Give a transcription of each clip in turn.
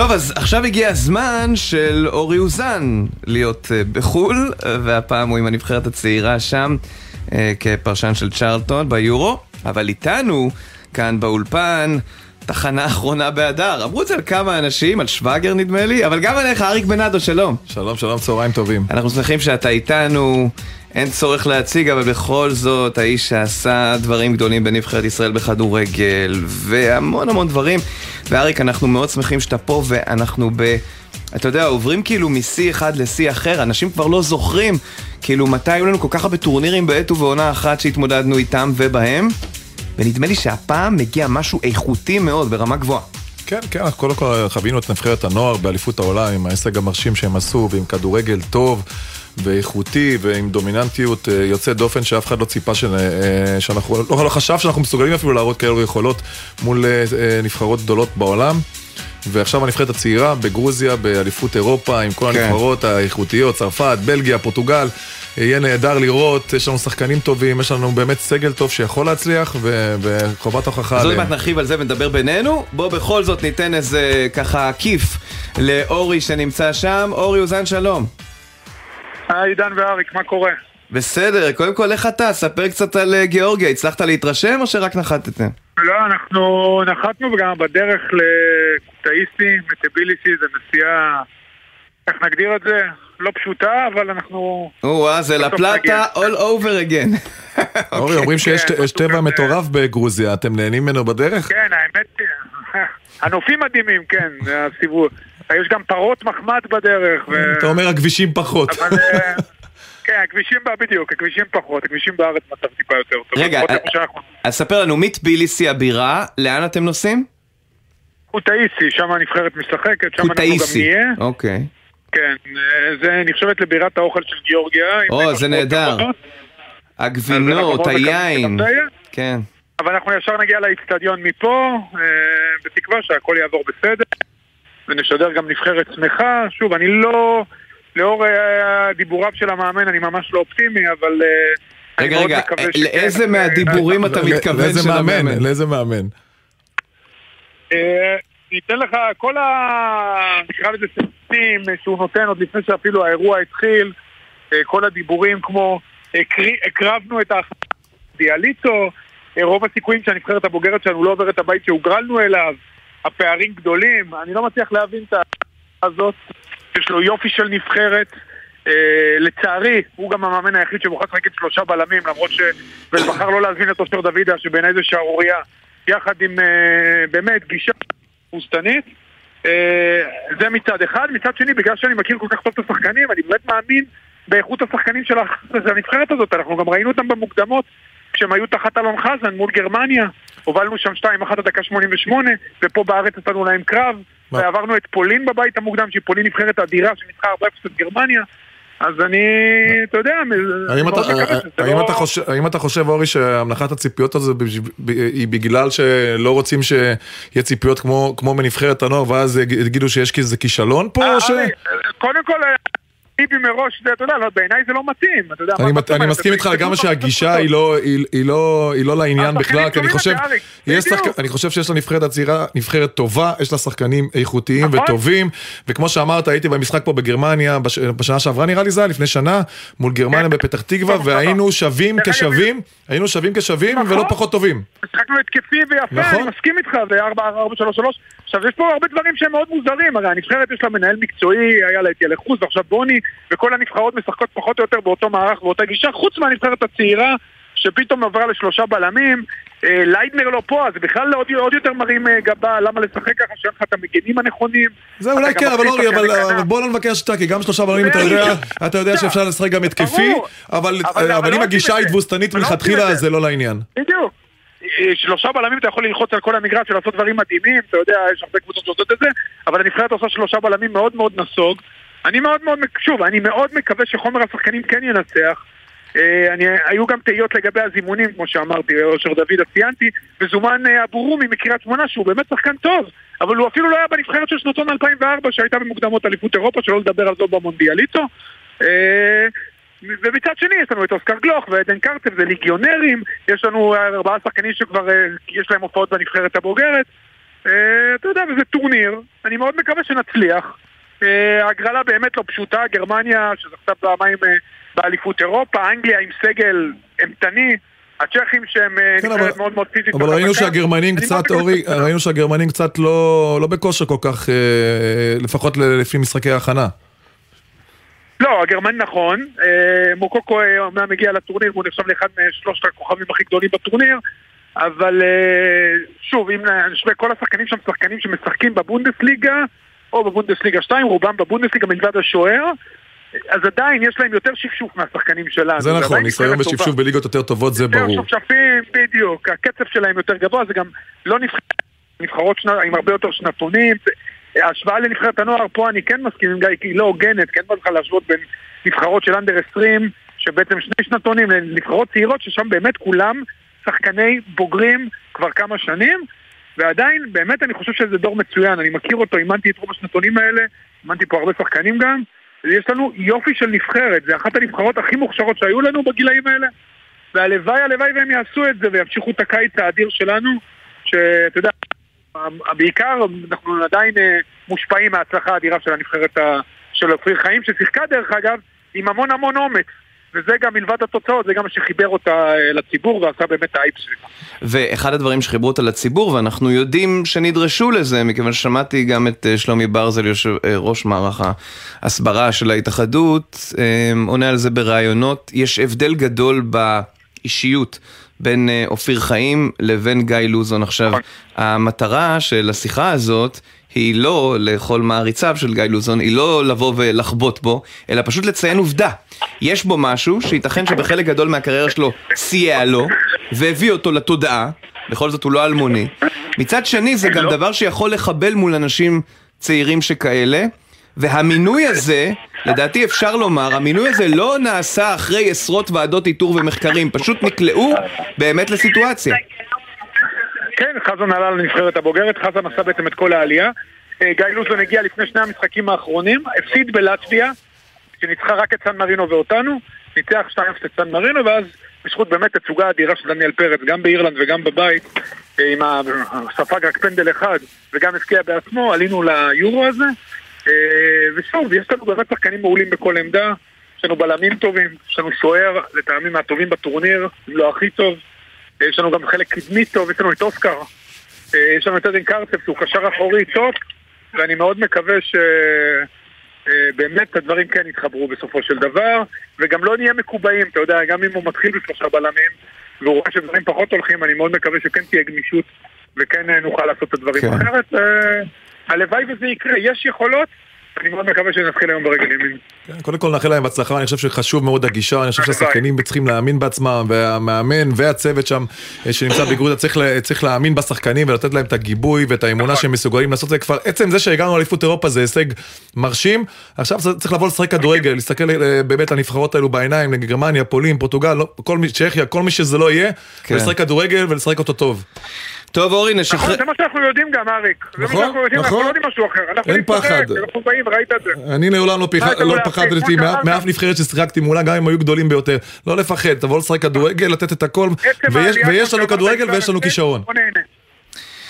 טוב, אז עכשיו הגיע הזמן של אורי אוזן להיות uh, בחו"ל, והפעם הוא עם הנבחרת הצעירה שם uh, כפרשן של צ'רלטון ביורו, אבל איתנו, כאן באולפן, תחנה אחרונה באדר. אמרו את זה על כמה אנשים, על שוואגר נדמה לי, אבל גם עליך, אריק בנאדו, שלום. שלום, שלום, צהריים טובים. אנחנו שמחים שאתה איתנו. אין צורך להציג, אבל בכל זאת, האיש שעשה דברים גדולים בנבחרת ישראל בכדורגל, והמון המון דברים. ואריק, אנחנו מאוד שמחים שאתה פה, ואנחנו ב... אתה יודע, עוברים כאילו משיא אחד לשיא אחר, אנשים כבר לא זוכרים, כאילו מתי היו לנו כל כך הרבה טורנירים בעת ובעונה אחת שהתמודדנו איתם ובהם, ונדמה לי שהפעם מגיע משהו איכותי מאוד, ברמה גבוהה. כן, כן, אנחנו קודם כל חווינו את נבחרת הנוער באליפות העולם עם ההישג המרשים שהם עשו ועם כדורגל טוב. ואיכותי ועם דומיננטיות אה, יוצאת דופן שאף אחד לא ציפה ש... אה, שאנחנו, לא, לא חשב שאנחנו מסוגלים אפילו להראות כאלו יכולות מול אה, נבחרות גדולות בעולם. ועכשיו הנבחרת הצעירה בגרוזיה, באליפות אירופה, עם כל כן. הנבחרות האיכותיות, צרפת, בלגיה, פורטוגל. יהיה נהדר לראות, יש לנו שחקנים טובים, יש לנו באמת סגל טוב שיכול להצליח, וחובת הוכחה אז עוד מעט נרחיב על זה ונדבר בינינו. בוא בכל זאת ניתן איזה ככה כיף לאורי שנמצא שם. אורי אוזן שלום. היי עידן ואריק, מה קורה? בסדר, קודם כל איך אתה? ספר קצת על אה, גיאורגיה, הצלחת להתרשם או שרק נחתתם? לא, אנחנו נחתנו וגם בדרך לקוטאיסי, מטביליסי, זה נסיעה, איך נגדיר את זה? לא פשוטה, אבל אנחנו... או-אה, זה לפלטה all over again. אורי, אומרים שיש כן, טבע מטורף בגרוזיה, אתם נהנים ממנו בדרך? כן, האמת, הנופים מדהימים, כן, הסיבוב. יש גם פרות מחמד בדרך. אתה אומר הכבישים פחות. אה, כן, הכבישים, בדיוק, הכבישים פחות, הכבישים בארץ מצב טיפה יותר טוב. רגע, אה, אז ספר לנו, מטביליסי הבירה, לאן אתם נוסעים? קוטאיסי, שם הנבחרת משחקת, שם אנחנו גם נהיה. אוקיי. כן, אה, זה נחשבת לבירת האוכל של גיאורגיה. או, זה נהדר. הגבינות, היין. כן. אבל אנחנו ישר נגיע לאיצטדיון מפה, בתקווה שהכל יעבור בסדר. ונשדר גם נבחרת שמחה. שוב, אני לא... לאור אה, דיבוריו של המאמן אני ממש לא אופטימי, אבל... אה, רגע, רגע, לאיזה מהדיבורים אתה מתכוון של המאמן? לאיזה מאמן? אה, אני אתן לך, כל ה... נקרא לזה סרטים שהוא נותן עוד לפני שאפילו האירוע התחיל, כל הדיבורים כמו הקרבנו את הדיאליטו, רוב הסיכויים שהנבחרת הבוגרת שלנו לא עוברת הבית שהוגרלנו אליו, הפערים גדולים, אני לא מצליח להבין את הזאת. יש לו יופי של נבחרת. Uh, לצערי, הוא גם המאמן היחיד שמוכן לשחק את שלושה בלמים, למרות ש... ובחר לא להזמין את אושר דוידה, שבעיניי זה שערורייה, יחד עם uh, באמת גישה תבוסתנית. Uh, זה מצד אחד. מצד שני, בגלל שאני מכיר כל כך טוב את השחקנים, אני באמת מאמין באיכות השחקנים של הנבחרת הזאת. אנחנו גם ראינו אותם במוקדמות, כשהם היו תחת אלון חזן מול גרמניה. הובלנו שם 2-1 עד דקה 88, ופה בארץ נתנו להם קרב, ועברנו את פולין בבית המוקדם, שהיא פולין נבחרת אדירה שניצחה 4-0 את גרמניה. אז אני, אתה יודע, האם אתה חושב, אורי, שהמלאכת הציפיות הזו היא בגלל שלא רוצים שיהיה ציפיות כמו מנבחרת הנוער, ואז יגידו שיש איזה כישלון פה? אה, קודם כל, ביבי מראש, אתה יודע, לא, בעיניי זה לא מתאים, אתה יודע. אני מסכים איתך לגמרי שהגישה לא- לא- היא לא לעניין בכלל, כי אני חושב שיש לנבחרת הצעירה נבחרת טובה, יש לה שחקנים איכותיים נכון. וטובים, וכמו שאמרת, הייתי במשחק פה בגרמניה, בשנה שעברה נראה לי זה, לפני שנה, מול גרמניה כן. בפתח תקווה, נכון, והיינו נכון. שווים כשווים, היינו שווים כשווים ולא פחות טובים. משחקנו התקפי ויפה, אני מסכים איתך, זה 4-4-3-3. עכשיו, יש פה הרבה דברים שהם מאוד מוזרים, הרי הנבחרת יש לה מנהל מקצועי, היה לה את ילחוס, ועכשיו בוני, וכל הנבחרות משחקות פחות או יותר באותו מערך, באותה גישה, חוץ מהנבחרת הצעירה, שפתאום עברה לשלושה בלמים. אה, ליידנר לא פה, אז בכלל עוד, עוד יותר מרים אה, גבה, למה לשחק ככה, שאין לך את המגינים הנכונים. זה אולי כן, אבל אורי, אבל, אבל בוא לא נבקר שיטה, כי גם שלושה בלמים אתה יודע, אתה יודע שאפשר לשחק גם התקפי, אבל, אבל, אבל אם לא הגישה היא תבוסתנית לא מלכתחילה, זה לא לעניין. בדיוק. אה, שלושה בלמים אתה יכול ללחוץ על כל המגרש ולעשות דברים מדהימים, אתה יודע, יש הרבה קבוצות שעושות את זה, אבל הנבחרת עושה שלושה בלמים מאוד מאוד נסוג. אני מאוד מאוד, שוב, אני מאוד מקווה שחומר השחקנים כן ינצח. אה, אני, היו גם תהיות לגבי הזימונים, כמו שאמרתי, אושר דוד ציינתי, וזומן אה, אבו רומי מקריית שמונה, שהוא באמת שחקן טוב, אבל הוא אפילו לא היה בנבחרת של שנתון 2004, שהייתה במוקדמות אליפות אירופה, שלא לדבר על זאת במונדיאליטו. ומצד שני יש לנו את אוסקר גלוך ועדן קרצב, זה ליגיונרים, יש לנו ארבעה שחקנים שכבר יש להם הופעות בנבחרת הבוגרת. אה, אתה יודע, וזה טורניר, אני מאוד מקווה שנצליח. אה, ההגרלה באמת לא פשוטה, גרמניה שזכתה פעמיים אה, באליפות אירופה, אנגליה עם סגל אימתני, הצ'כים שהם כן, נבחרת אבל- מאוד מאוד פיזית. אבל ראינו. שהגרמנים קצת, מקווה אורי, שנצליח. ראינו שהגרמנים קצת לא לא בכושר כל כך, אה, לפחות לפי משחקי ההכנה. לא, הגרמני נכון, אה, מוקוקו אה, אומנם הגיע לטורניר והוא נחשב לאחד משלושת הכוכבים הכי גדולים בטורניר אבל אה, שוב, אם נשווה כל השחקנים שם שחקנים שמשחקים בבונדסליגה או בבונדסליגה 2, רובם בבונדסליגה מלבד השוער אז עדיין יש להם יותר שפשוף מהשחקנים שלנו זה נכון, ניסיון. ושפשוף בליגות יותר טובות זה ברור. יותר שפשפים, בדיוק, הקצב שלהם יותר גבוה, זה גם לא נבחרות עם הרבה יותר שנתונים. ההשוואה לנבחרת הנוער, פה אני כן מסכים עם גיא, כי היא לא הוגנת, כן בא לך להשוות בין נבחרות של אנדר 20, שבעצם שני שנתונים, לנבחרות צעירות, ששם באמת כולם שחקני בוגרים כבר כמה שנים, ועדיין, באמת אני חושב שזה דור מצוין, אני מכיר אותו, אימנתי את רוב השנתונים האלה, אימנתי פה הרבה שחקנים גם, ויש לנו יופי של נבחרת, זה אחת הנבחרות הכי מוכשרות שהיו לנו בגילאים האלה. והלוואי, הלוואי והם יעשו את זה וימשיכו את הקיץ האדיר שלנו, שאתה יודע, בעיקר אנחנו עדיין אה, מושפעים מההצלחה האדירה של הנבחרת של אופיר חיים, ששיחקה דרך אגב עם המון המון אומץ. וזה גם מלבד התוצאות, זה גם מה שחיבר אותה אה, לציבור ועשה באמת האייפ שלה. ואחד הדברים שחיברו אותה לציבור, ואנחנו יודעים שנדרשו לזה, מכיוון ששמעתי גם את אה, שלומי ברזל, יושב, אה, ראש מערך ההסברה של ההתאחדות, עונה על זה בראיונות. יש הבדל גדול באישיות בין אופיר חיים לבין גיא לוזון. עכשיו, נכון. המטרה של השיחה הזאת היא לא לכל מעריציו של גיא לוזון, היא לא לבוא ולחבוט בו, אלא פשוט לציין עובדה. יש בו משהו שייתכן שבחלק גדול מהקריירה שלו סייע לו, והביא אותו לתודעה, בכל זאת הוא לא אלמוני. מצד שני זה גם. דבר שיכול לחבל מול אנשים צעירים שכאלה, והמינוי הזה, לדעתי אפשר לומר, המינוי הזה לא נעשה אחרי עשרות ועדות איתור ומחקרים, פשוט נקלעו באמת לסיטואציה. כן, חזן עלה לנבחרת הבוגרת, חזן עשה בעצם את כל העלייה. אה, גיא לוזון הגיע לפני שני המשחקים האחרונים, הפסיד בלטביה, שניצחה רק את סן מרינו ואותנו, ניצח 2-0 את סן מרינו, ואז בזכות באמת תצוגה אדירה של דניאל פרץ, גם באירלנד וגם בבית, אה, עם ה- ספג רק פנדל אחד, וגם הבקיע בעצמו, עלינו ליורו הזה. אה, ושוב, יש לנו באמת שחקנים מעולים בכל עמדה, יש לנו בלמים טובים, יש לנו שוער, לטעמי מהטובים בטורניר, אם לא הכי טוב. יש לנו גם חלק קדמי טוב, יש לנו את אוסקר. אה, יש לנו את עדן קרצב שהוא קשר אחורי טוב, ואני מאוד מקווה שבאמת הדברים כן יתחברו בסופו של דבר, וגם לא נהיה מקובעים, אתה יודע, גם אם הוא מתחיל בשלושה בלמים, והוא רואה שדברים פחות הולכים, אני מאוד מקווה שכן תהיה גמישות, וכן אה, נוכל לעשות את הדברים. כן. אחרת, אה, הלוואי וזה יקרה, יש יכולות, אני מאוד מקווה שנתחיל היום ברגל ימין. כן, קודם כל נאחל להם הצלחה, אני חושב שחשוב מאוד הגישה, אני חושב. שהשחקנים צריכים להאמין בעצמם, והמאמן והצוות שם אה, שנמצא בגרודה צריך, לה- צריך להאמין בשחקנים ולתת להם את הגיבוי ואת האמונה שהם מסוגלים לעשות את זה כבר, עצם זה שהגענו לאליפות אירופה זה הישג מרשים, עכשיו צריך לבוא לשחק כדורגל, להסתכל אה, באמת על הנבחרות האלו בעיניים, גרמניה, פולין, פורטוגל, לא- כל מי, צ'כיה, כל מי שזה לא יהיה, כן. ולשחק כדורגל ולשחק אותו טוב. טוב אורי, נכון, נשחרר... זה מה שאנחנו יודעים גם, אריק. נכון, יודעים, אנחנו נכון. לא יודעים משהו אחר. אנחנו אין פחד. אנחנו באים, ראית את זה. אני לעולם לא, לא אומר, פחדתי מאף, נבחרת ששיחקתי מולה, גם אם היו גדולים ביותר. לא לפחד, תבוא לשחק כדורגל, לתת את הכל, ויש, לנו כדורגל ויש לנו כישרון.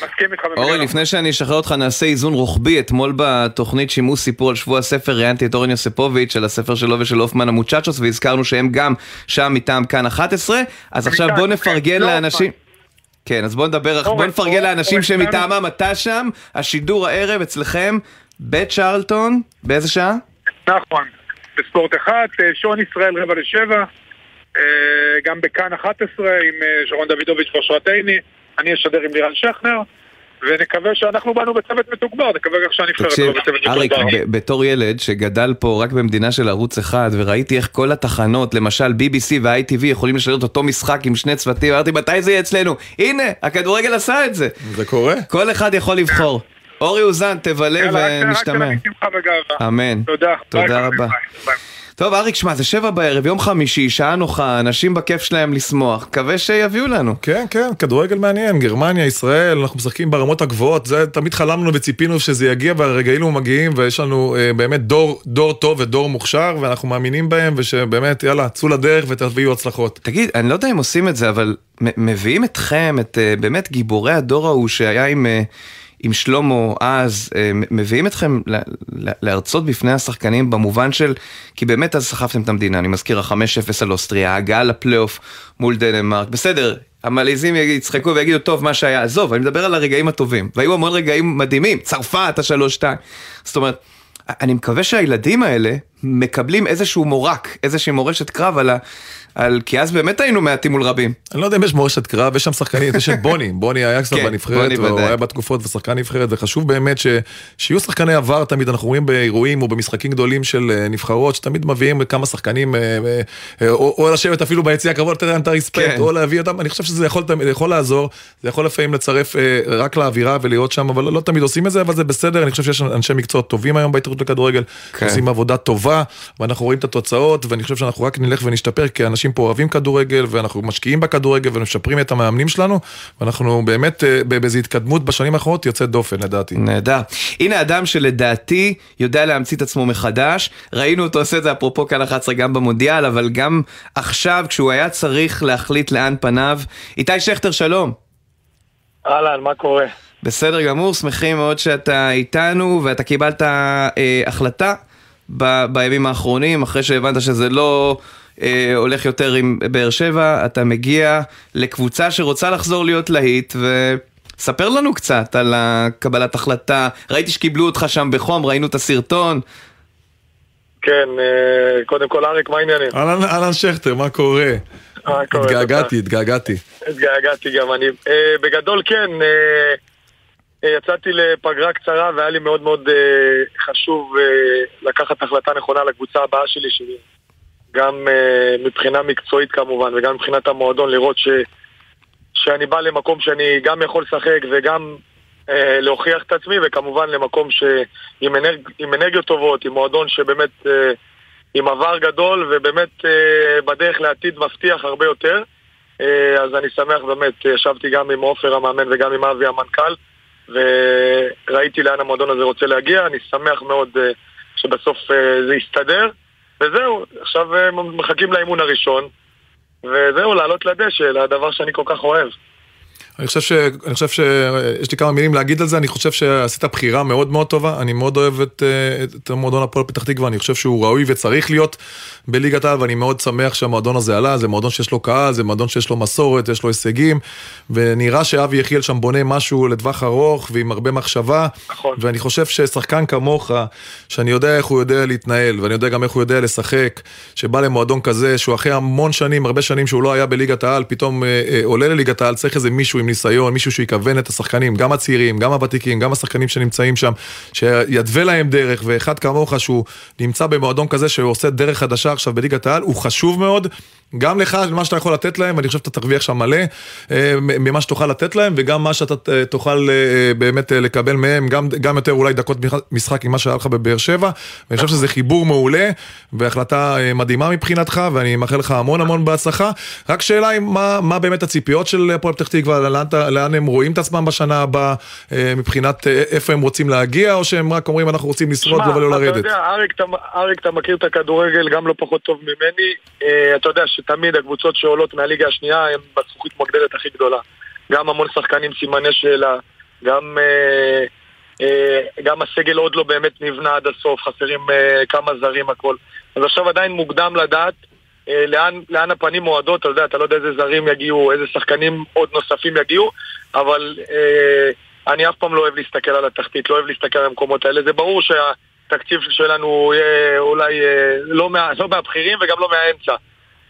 מסכים איתך. אורי. לפני שאני אשחרר אותך נעשה איזון רוחבי. אתמול בתוכנית שימוש סיפור על שבוע הספר ראיינתי את אורן יוספוביץ' על הספר שלו ושל הופמן המוצ'צ'וס והזכרנו שהם גם שם מטעם כאן 11 אז עכשיו בוא מטעם, נפרגן לא לאנשים. כן, אז בוא נדבר, בוא נפרגן לאנשים שמטעמם אתה שם, השידור הערב אצלכם בצ'רלטון, באיזה שעה? נכון. בספורט אחד, אה, שעון ישראל רבע לשבע, אה, גם בכאן 11 עם אה, שרון דוידוביץ' ואושרת עיני, אני אשדר עם לירן שכנר, ונקווה שאנחנו באנו בצוות מתוגבר, נקווה גם שהנבחרת תקשיב, באנו בצוות אריק, מתוגבר. ב- בתור ילד שגדל פה רק במדינה של ערוץ אחד, וראיתי איך כל התחנות, למשל BBC ו-ITV יכולים לשדר את אותו משחק עם שני צוותים, אמרתי, מתי זה יהיה אצלנו? הנה, הכדורגל עשה את זה. זה קורה? כל אחד יכול לבחור. אורי אוזן, תבלה ונשתמע. אמן. תודה. תודה ביי, רבה. טוב, אריק, שמע, זה שבע בערב, יום חמישי, שעה נוחה, אנשים בכיף שלהם לשמוח. מקווה שיביאו לנו. כן, כן, כדורגל מעניין, גרמניה, ישראל, אנחנו משחקים ברמות הגבוהות, זה תמיד חלמנו וציפינו שזה יגיע והרגעים מגיעים ויש לנו אה, באמת דור, דור טוב ודור מוכשר ואנחנו מאמינים בהם ושבאמת יאללה, צאו לדרך ותביאו הצלחות. תגיד, אני לא יודע אם עושים את זה, אבל מביאים אתכם, את אה, באמת גיבורי הדור ההוא שהיה עם, אה, עם שלמה אז, אה, מביאים אתכם להרצות בפני השחקנים במובן של, כי באמת אז סחבתם את המדינה, אני מזכיר, ה-5-0 על אוסטריה, ההגעה לפלייאוף מול דנמרק, בסדר, המלעיזים יצחקו ויגידו, טוב, מה שהיה, עזוב, אני מדבר על הרגעים הטובים, והיו המון רגעים מדהימים, צרפת, השלוש-שתיים, זאת אומרת, אני מקווה שהילדים האלה מקבלים איזשהו מורק, איזושהי מורשת קרב על, ה, על, כי אז באמת היינו מעטים מול רבים. אני לא יודע אם יש מורשת קרב, יש שם שחקנים, יש את בוני, בוני היה קצת כן, בנבחרת, הוא היה בתקופות ושחקן נבחרת, וחשוב באמת ש, שיהיו שחקני עבר תמיד, אנחנו רואים באירועים או במשחקים גדולים של אה, נבחרות, שתמיד מביאים כמה שחקנים, אה, אה, או, או לשבת אפילו ביציע הקרוב, לתת להם את הרספקט, כן. או להביא אותם, אני חושב שזה יכול, יכול לעזור, זה יכול לפעמים לצרף רק לאווירה ולהיות שם, אבל לא, לא תמיד עושים את זה, אבל זה בסדר, אני חושב שיש אנשי מקצוע טובים היום בהתאחדות לכדורגל, כן. עושים עבודה טובה, ואנחנו רואים את התוצאות, ואני חושב שאנחנו רק נלך ונשתפר, כי אנשים פה אוהבים כדורגל. ואנחנו משקיעים בכדורגל ומשפרים את המאמנים שלנו, ואנחנו באמת אה, באיזו התקדמות בשנים האחרונות יוצאת דופן לדעתי. נהדר. הנה אדם שלדעתי יודע להמציא את עצמו מחדש, ראינו אותו עושה את זה אפרופו כאן 11 גם במונדיאל, אבל גם עכשיו כשהוא היה צריך להחליט לאן פניו. איתי שכטר, שלום. אהלן, מה קורה? בסדר גמור, שמחים מאוד שאתה איתנו ואתה קיבלת אה, החלטה ב, בימים האחרונים, אחרי שהבנת שזה לא אה, הולך יותר עם באר שבע, אתה מגיע לקבוצה שרוצה לחזור להיות להיט, וספר לנו קצת על הקבלת החלטה. ראיתי שקיבלו אותך שם בחום, ראינו את הסרטון. כן, אה, קודם כל אריק, מה העניינים? אהלן, אהלן שכטר, מה קורה? התגעגעתי, התגעגעתי. התגעגעתי גם אני. אה, בגדול כן, אה, יצאתי לפגרה קצרה והיה לי מאוד מאוד חשוב לקחת החלטה נכונה לקבוצה הבאה שלי, גם uh, מבחינה מקצועית כמובן, וגם מבחינת המועדון, לראות ש, שאני בא למקום שאני גם יכול לשחק וגם uh, להוכיח את עצמי, וכמובן למקום ש... עם, אנרג... עם אנרגיות טובות, עם מועדון שבאמת uh, עם עבר גדול, ובאמת uh, בדרך לעתיד מבטיח הרבה יותר. Uh, אז אני שמח באמת, ישבתי גם עם עופר המאמן וגם עם אבי המנכ"ל, וראיתי לאן המועדון הזה רוצה להגיע, אני שמח מאוד uh, שבסוף uh, זה יסתדר. וזהו, עכשיו אה, מחכים לאימון הראשון, וזהו, לעלות לדשא, לדבר שאני כל כך אוהב. אני חושב, ש... אני חושב שיש לי כמה מילים להגיד על זה, אני חושב שעשית בחירה מאוד מאוד טובה, אני מאוד אוהב את, אה, את המועדון הפועל פתח תקווה, אני חושב שהוא ראוי וצריך להיות בליגת העל, ואני מאוד שמח שהמועדון הזה עלה, זה מועדון שיש לו קהל, זה מועדון שיש לו מסורת, יש לו הישגים, ונראה שאבי יחיאל שם בונה משהו לטווח ארוך ועם הרבה מחשבה, נכון. ואני חושב ששחקן כמוך, שאני יודע איך הוא יודע להתנהל, ואני יודע גם איך הוא יודע לשחק, שבא למועדון כזה, שהוא אחרי המון שנים, הרבה שנים שהוא לא היה בליגת העל, פתאום אה, אה, עולה לליגת העל, צריך איזה מישהו עם ניסיון, מישהו שיכוון את השחקנים, גם הצעירים, גם הוותיקים, גם השחקנים שנמצאים שם, שיתווה להם דרך, ואחד כמוך שהוא נמצא במועדון כזה שהוא עושה דרך חדשה עכשיו בליגת העל, הוא חשוב מאוד. גם לך, מה שאתה יכול לתת להם, ואני חושב שאתה תרוויח שם מלא אה, ממה שתוכל לתת להם, וגם מה שאתה אה, תוכל אה, באמת לקבל מהם, גם, גם יותר אולי דקות משחק עם מה שהיה לך בבאר שבע, ואני חושב שזה חיבור מעולה, והחלטה מדהימה מבחינתך, ואני מאחל לך המון המון בהצלחה. רק שאלה היא, מה, מה באמת הציפיות של הפועל פתח תקווה, לאן, לאן הם רואים את עצמם בשנה הבאה, מבחינת איפה הם רוצים להגיע, או שהם רק אומרים אנחנו רוצים לשרוד ולא לרדת? אתה יודע, אריק, אריק, אתה מכיר את הכדורגל גם לא פחות טוב ממני, אתה יודע שתמיד הקבוצות שעולות מהליגה השנייה הן בזכוכית מגדלת הכי גדולה. גם המון שחקנים סימני שאלה, גם, אה, אה, גם הסגל עוד לא באמת נבנה עד הסוף, חסרים אה, כמה זרים הכל. אז עכשיו עדיין מוקדם לדעת אה, לאן, לאן הפנים מועדות, אתה יודע, אתה לא יודע איזה זרים יגיעו, איזה שחקנים עוד נוספים יגיעו, אבל אה, אני אף פעם לא אוהב להסתכל על התחתית, לא אוהב להסתכל על המקומות האלה. זה ברור שהתקציב שלנו יהיה אולי אה, לא, מה, לא מהבכירים וגם לא מהאמצע.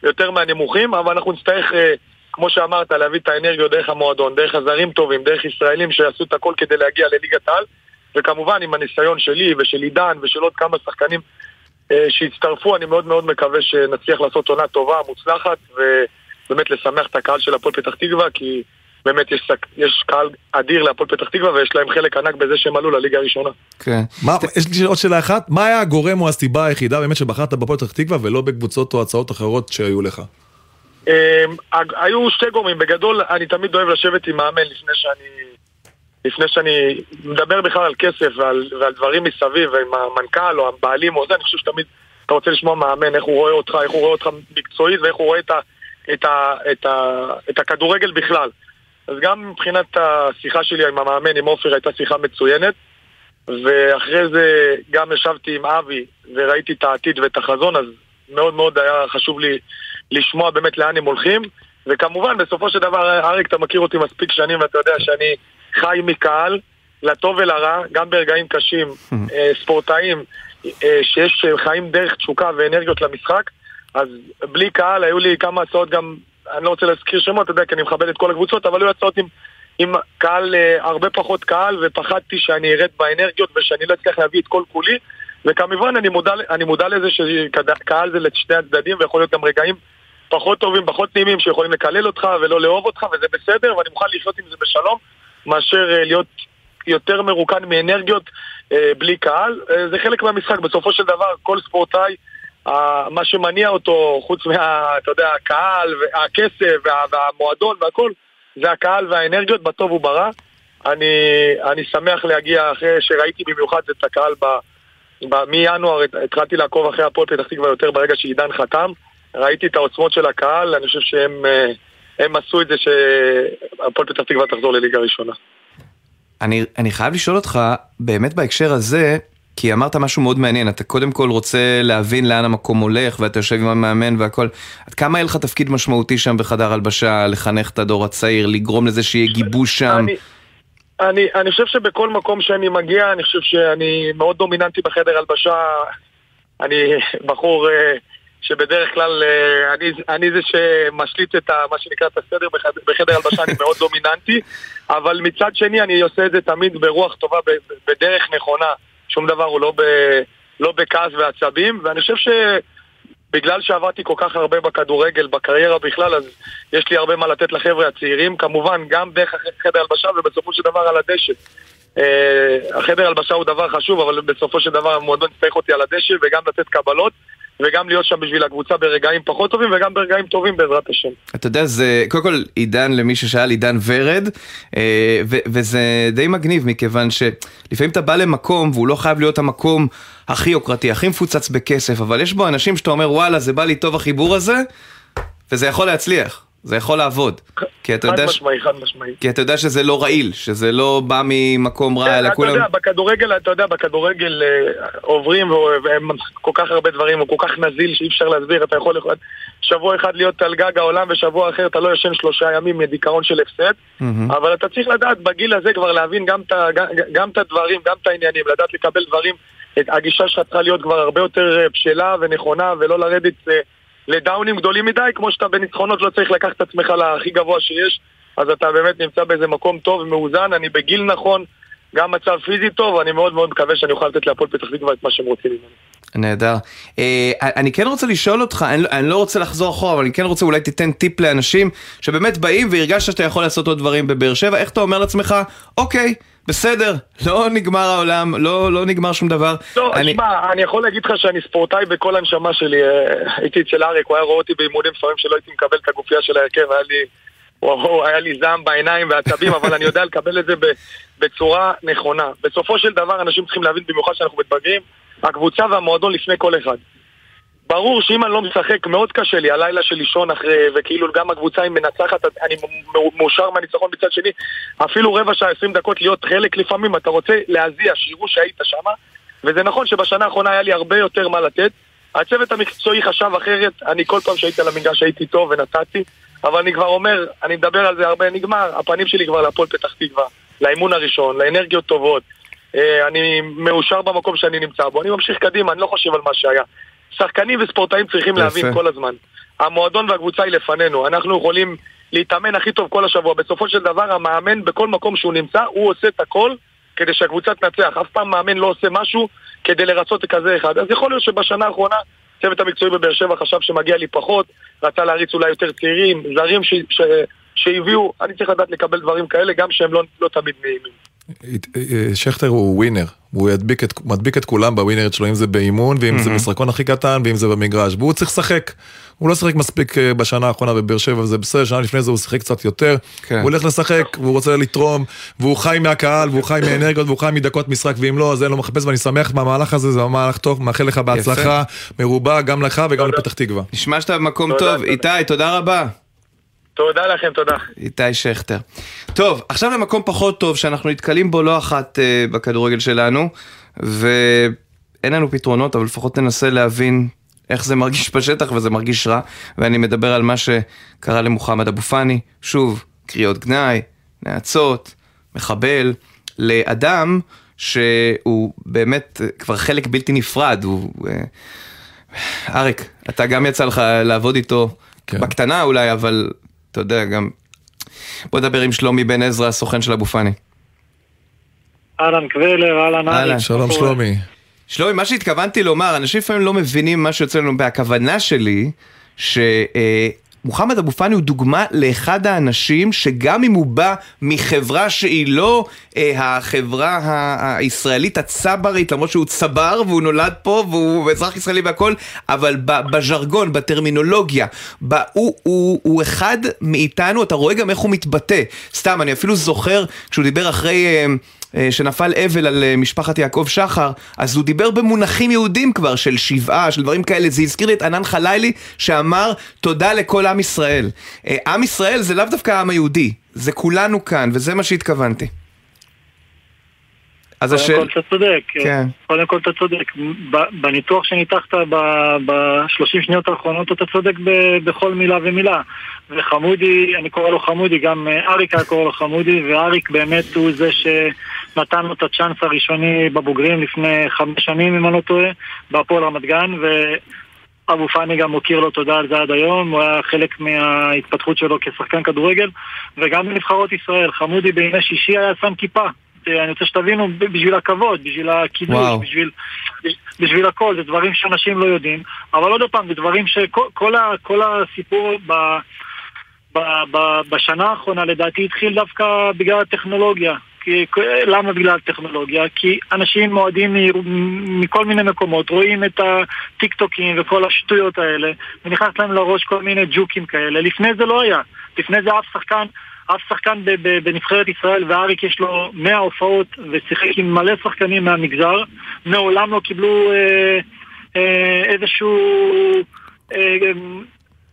יותר מהנמוכים, אבל אנחנו נצטרך, אה, כמו שאמרת, להביא את האנרגיות דרך המועדון, דרך הזרים טובים, דרך ישראלים שיעשו את הכל כדי להגיע לליגת העל, וכמובן עם הניסיון שלי ושל עידן ושל עוד כמה שחקנים אה, שהצטרפו, אני מאוד מאוד מקווה שנצליח לעשות עונה טובה, מוצלחת, ובאמת לשמח את הקהל של הפועל פתח תקווה, כי... באמת יש, יש קהל אדיר להפועל פתח תקווה ויש להם חלק ענק בזה שהם עלו לליגה הראשונה. כן. מה, יש לי עוד שאלה אחת, מה היה הגורם או הסיבה היחידה באמת שבחרת בהפועל פתח תקווה ולא בקבוצות או הצעות אחרות שהיו לך? אמ, היו שתי גורמים, בגדול אני תמיד אוהב לשבת עם מאמן לפני שאני... לפני שאני מדבר בכלל על כסף ועל, ועל דברים מסביב, עם המנכ"ל או הבעלים או זה, אני חושב שתמיד אתה רוצה לשמוע מאמן, איך הוא רואה אותך, איך הוא רואה אותך מקצועית ואיך הוא רואה את, ה, את, ה, את, ה, את הכדורגל בכלל. אז גם מבחינת השיחה שלי עם המאמן, עם עופר, הייתה שיחה מצוינת. ואחרי זה גם ישבתי עם אבי וראיתי את העתיד ואת החזון, אז מאוד מאוד היה חשוב לי לשמוע באמת לאן הם הולכים. וכמובן, בסופו של דבר, אריק, אתה מכיר אותי מספיק שנים ואתה יודע שאני חי מקהל, לטוב ולרע, גם ברגעים קשים, אה, ספורטאים, אה, שיש חיים דרך תשוקה ואנרגיות למשחק, אז בלי קהל היו לי כמה הצעות גם, אני לא רוצה להזכיר שמות, אתה יודע, כי אני מכבד את כל הקבוצות, אבל היו הצעות עם, עם קהל, אה, הרבה פחות קהל, ופחדתי שאני ארד באנרגיות ושאני לא אצליח להביא את כל כולי. וכמובן אני מודע, אני מודע לזה שקהל זה לשני הצדדים ויכול להיות גם רגעים פחות טובים, פחות נעימים שיכולים לקלל אותך ולא לאהוב אותך וזה בסדר ואני מוכן לחיות עם זה בשלום מאשר אה, להיות יותר מרוקן מאנרגיות אה, בלי קהל. אה, זה חלק מהמשחק, בסופו של דבר כל ספורטאי, מה שמניע אותו חוץ מה, אתה יודע, הקהל, הכסף וה, והמועדון והכל זה הקהל והאנרגיות בטוב וברע. אני, אני שמח להגיע אחרי שראיתי במיוחד את הקהל ב... מינואר התחלתי לעקוב אחרי הפועל פתח תקווה יותר ברגע שעידן חתם. ראיתי את העוצמות של הקהל, אני חושב שהם אה, הם עשו את זה שהפועל פתח תקווה תחזור לליגה ראשונה. אני, אני חייב לשאול אותך, באמת בהקשר הזה, כי אמרת משהו מאוד מעניין, אתה קודם כל רוצה להבין לאן המקום הולך, ואתה יושב עם המאמן והכל. עד כמה יהיה לך תפקיד משמעותי שם בחדר הלבשה, לחנך את הדור הצעיר, לגרום לזה שיהיה גיבוש שם? אני, אני, אני חושב שבכל מקום שאני מגיע, אני חושב שאני מאוד דומיננטי בחדר הלבשה. אני בחור uh, שבדרך כלל uh, אני, אני זה שמשליט את ה, מה שנקרא את הסדר בחדר, בחדר הלבשה, אני מאוד דומיננטי. אבל מצד שני אני עושה את זה תמיד ברוח טובה, בדרך נכונה. שום דבר הוא לא, ב, לא בכעס ועצבים, ואני חושב ש... בגלל שעבדתי כל כך הרבה בכדורגל, בקריירה בכלל, אז יש לי הרבה מה לתת לחבר'ה הצעירים, כמובן גם דרך חדר הלבשה ובסופו של דבר על הדשא. Uh, החדר הלבשה הוא דבר חשוב, אבל בסופו של דבר המועדון צריך אותי על הדשא וגם לתת קבלות. וגם להיות שם בשביל הקבוצה ברגעים פחות טובים וגם ברגעים טובים בעזרת השם. אתה יודע, זה קודם כל עידן למי ששאל עידן ורד, אה, וזה די מגניב מכיוון שלפעמים אתה בא למקום והוא לא חייב להיות המקום הכי יוקרתי, הכי מפוצץ בכסף, אבל יש בו אנשים שאתה אומר וואלה זה בא לי טוב החיבור הזה, וזה יכול להצליח. זה יכול לעבוד. כי אתה יודע... חד משמעי, חד משמעי. כי אתה יודע שזה לא רעיל, שזה לא בא ממקום רע, אלא כולם... אתה יודע, בכדורגל, אתה יודע, בכדורגל אה, עוברים והם כל כך הרבה דברים, הוא כל כך נזיל שאי אפשר להסביר, אתה יכול שבוע אחד להיות על גג העולם ושבוע אחר אתה לא ישן שלושה ימים מדיכאון של הפסד, אבל אתה צריך לדעת בגיל הזה כבר להבין גם את הדברים, גם את העניינים, לדעת לקבל דברים, הגישה שלך צריכה להיות כבר הרבה יותר אה, בשלה ונכונה ולא לרדת... לדאונים גדולים מדי, כמו שאתה בניצחונות לא צריך לקחת את עצמך להכי גבוה שיש, אז אתה באמת נמצא באיזה מקום טוב ומאוזן, אני בגיל נכון, גם מצב פיזי טוב, אני מאוד מאוד מקווה שאני אוכל לתת להפועל פתח תקווה את מה שהם רוצים ממנו. נהדר. אה, אני כן רוצה לשאול אותך, אני, אני לא רוצה לחזור אחורה, אבל אני כן רוצה אולי תיתן טיפ לאנשים שבאמת באים והרגשת שאתה יכול לעשות עוד דברים בבאר שבע, איך אתה אומר לעצמך, אוקיי, בסדר, לא נגמר העולם, לא, לא נגמר שום דבר. לא, אני... תשמע, אני יכול להגיד לך שאני ספורטאי בכל הנשמה שלי. אה, הייתי אצל אריק, הוא היה רואה אותי באימונים לפעמים שלא הייתי מקבל את הגופייה של ההרכב, היה לי... וואו, היה לי זעם בעיניים ועצבים, אבל אני יודע לקבל את זה בצורה נכונה. בסופו של דבר אנשים צריכים להבין, במיוחד שאנחנו מתבגרים, הקבוצה והמועדון לפני כל אחד. ברור שאם אני לא משחק, מאוד קשה לי הלילה של לישון אחרי, וכאילו גם הקבוצה היא מנצחת, אני מאושר מהניצחון מצד שני, אפילו רבע שעה, עשרים דקות להיות חלק לפעמים, אתה רוצה להזיע, שיראו שהיית שם, וזה נכון שבשנה האחרונה היה לי הרבה יותר מה לתת. הצוות המקצועי חשב אחרת, אני כל פעם שהייתי על המגרש הייתי טוב ונתתי, אבל אני כבר אומר, אני מדבר על זה הרבה, נגמר, הפנים שלי כבר להפועל פתח תקווה, לאימון הראשון, לאנרגיות טובות. אה, אני מאושר במקום שאני נמצא בו, אני ממשיך קדימה, אני לא חושב על מה שהיה. שחקנים וספורטאים צריכים יפה. להבין כל הזמן. המועדון והקבוצה היא לפנינו, אנחנו יכולים להתאמן הכי טוב כל השבוע. בסופו של דבר המאמן בכל מקום שהוא נמצא, הוא עושה את הכל כדי שהקבוצה תנצח. אף פעם מאמן לא עושה משהו כדי לרצות כזה אחד. אז יכול להיות שבשנה האחרונה הצוות המקצועי בבאר שבע חשב שמגיע לי פחות, רצה להריץ אולי יותר צעירים, זרים ש... ש... שהביאו, אני צריך לדעת לקבל דברים כאלה, גם שהם לא, לא תמיד נעימים. שכטר הוא ווינר, הוא ידביק את, מדביק את כולם בווינרית שלו, אם זה באימון, ואם mm-hmm. זה משחקון הכי קטן, ואם זה במגרש, והוא צריך לשחק. הוא לא שיחק מספיק אה, בשנה האחרונה בבאר שבע, וזה בסדר, שנה לפני זה הוא שיחק קצת יותר. כן. הוא הולך לשחק, והוא רוצה לתרום, והוא חי מהקהל, והוא חי מאנרגיות, והוא חי מדקות משחק, ואם לא, אז אין לו מחפש, ואני שמח מהמהלך הזה, זה מהלך טוב, מאחל לך בהצלחה מרובה, גם לך וגם לפתח תקווה. נשמע שאתה במקום טוב. איתי, תודה רבה. תודה לכם, תודה. איתי שכטר. טוב, עכשיו למקום פחות טוב שאנחנו נתקלים בו לא אחת uh, בכדורגל שלנו, ואין לנו פתרונות, אבל לפחות ננסה להבין איך זה מרגיש בשטח וזה מרגיש רע, ואני מדבר על מה שקרה למוחמד אבו פאני, שוב, קריאות גנאי, נאצות, מחבל, לאדם שהוא באמת כבר חלק בלתי נפרד, הוא... אה, אריק, אתה גם יצא לך לעבוד איתו, כן. בקטנה אולי, אבל אתה יודע, גם... בוא נדבר עם שלומי בן עזרא, הסוכן של אבו פאני. אהלן קבלר, אהלן אהלן. שלום שלומי. שלומי, מה שהתכוונתי לומר, אנשים לפעמים לא מבינים מה שיוצא לנו בהכוונה שלי, ש... מוחמד אבו פאני הוא דוגמה לאחד האנשים שגם אם הוא בא מחברה שהיא לא אה, החברה הישראלית הצברית, למרות שהוא צבר והוא נולד פה והוא אזרח ישראלי והכל, אבל בז'רגון, בטרמינולוגיה, ב, הוא, הוא, הוא אחד מאיתנו, אתה רואה גם איך הוא מתבטא. סתם, אני אפילו זוכר כשהוא דיבר אחרי... אה, שנפל אבל על אה, משפחת יעקב שחר, אז הוא דיבר במונחים יהודים כבר, של שבעה, של דברים כאלה. זה הזכיר לי את ענן חלילי, שאמר תודה לכל עם ישראל. אה, עם ישראל זה לאו דווקא העם היהודי, זה כולנו כאן, וזה מה שהתכוונתי. אז השאלה... קודם כל אתה צודק, כן. קודם כל אתה צודק. בניתוח שניתחת ב-30 שניות האחרונות אתה צודק בכל מילה ומילה. וחמודי, אני קורא לו חמודי, גם אריק היה קורא לו חמודי, ואריק באמת הוא זה שנתן לו את הצ'אנס הראשוני בבוגרים לפני חמש שנים, אם אני לא טועה, בהפועל רמת גן, ואבו פאני גם מוקיר לו תודה על זה עד היום, הוא היה חלק מההתפתחות שלו כשחקן כדורגל, וגם בנבחרות ישראל, חמודי בימי שישי היה שם כיפה. אני רוצה שתבינו, בשביל הכבוד, בשביל הקידוש, בשביל, בשביל הכל, זה דברים שאנשים לא יודעים, אבל עוד פעם, זה דברים שכל ה, כל הסיפור ב, ב, ב, בשנה האחרונה לדעתי התחיל דווקא בגלל הטכנולוגיה. למה בגלל הטכנולוגיה? כי אנשים מועדים מכל מיני מקומות, רואים את הטיק טוקים וכל השטויות האלה, ונכנס להם לראש כל מיני ג'וקים כאלה. לפני זה לא היה. לפני זה אף שחקן אף שחקן בנבחרת ישראל, ואריק יש לו 100 הופעות ושיחק עם מלא שחקנים מהמגזר, מעולם לא קיבלו אה, אה, איזשהו אה,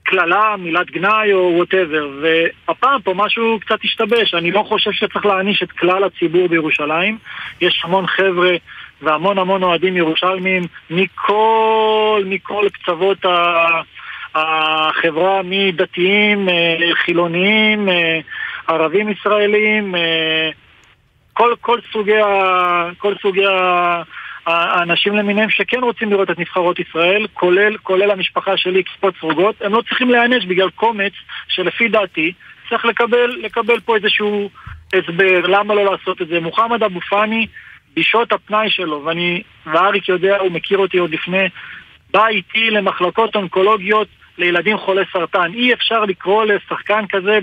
קללה, מילת גנאי או וואטאבר. והפעם פה משהו קצת השתבש, אני לא חושב שצריך להעניש את כלל הציבור בירושלים. יש המון חבר'ה והמון המון אוהדים ירושלמים מכל, מכל קצוות ה... החברה מדתיים, אה, חילוניים, אה, ערבים ישראלים, אה, כל, כל סוגי, ה, כל סוגי ה, האנשים למיניהם שכן רוצים לראות את נבחרות ישראל, כולל, כולל המשפחה שלי, כיפות סרוגות, הם לא צריכים להיענש בגלל קומץ שלפי דעתי צריך לקבל, לקבל פה איזשהו הסבר למה לא לעשות את זה. מוחמד אבו פאני, בשעות הפנאי שלו, ואני, ואריק יודע, הוא מכיר אותי עוד לפני, בא איתי למחלקות אונקולוגיות לילדים חולי סרטן. אי אפשר לקרוא לשחקן כזה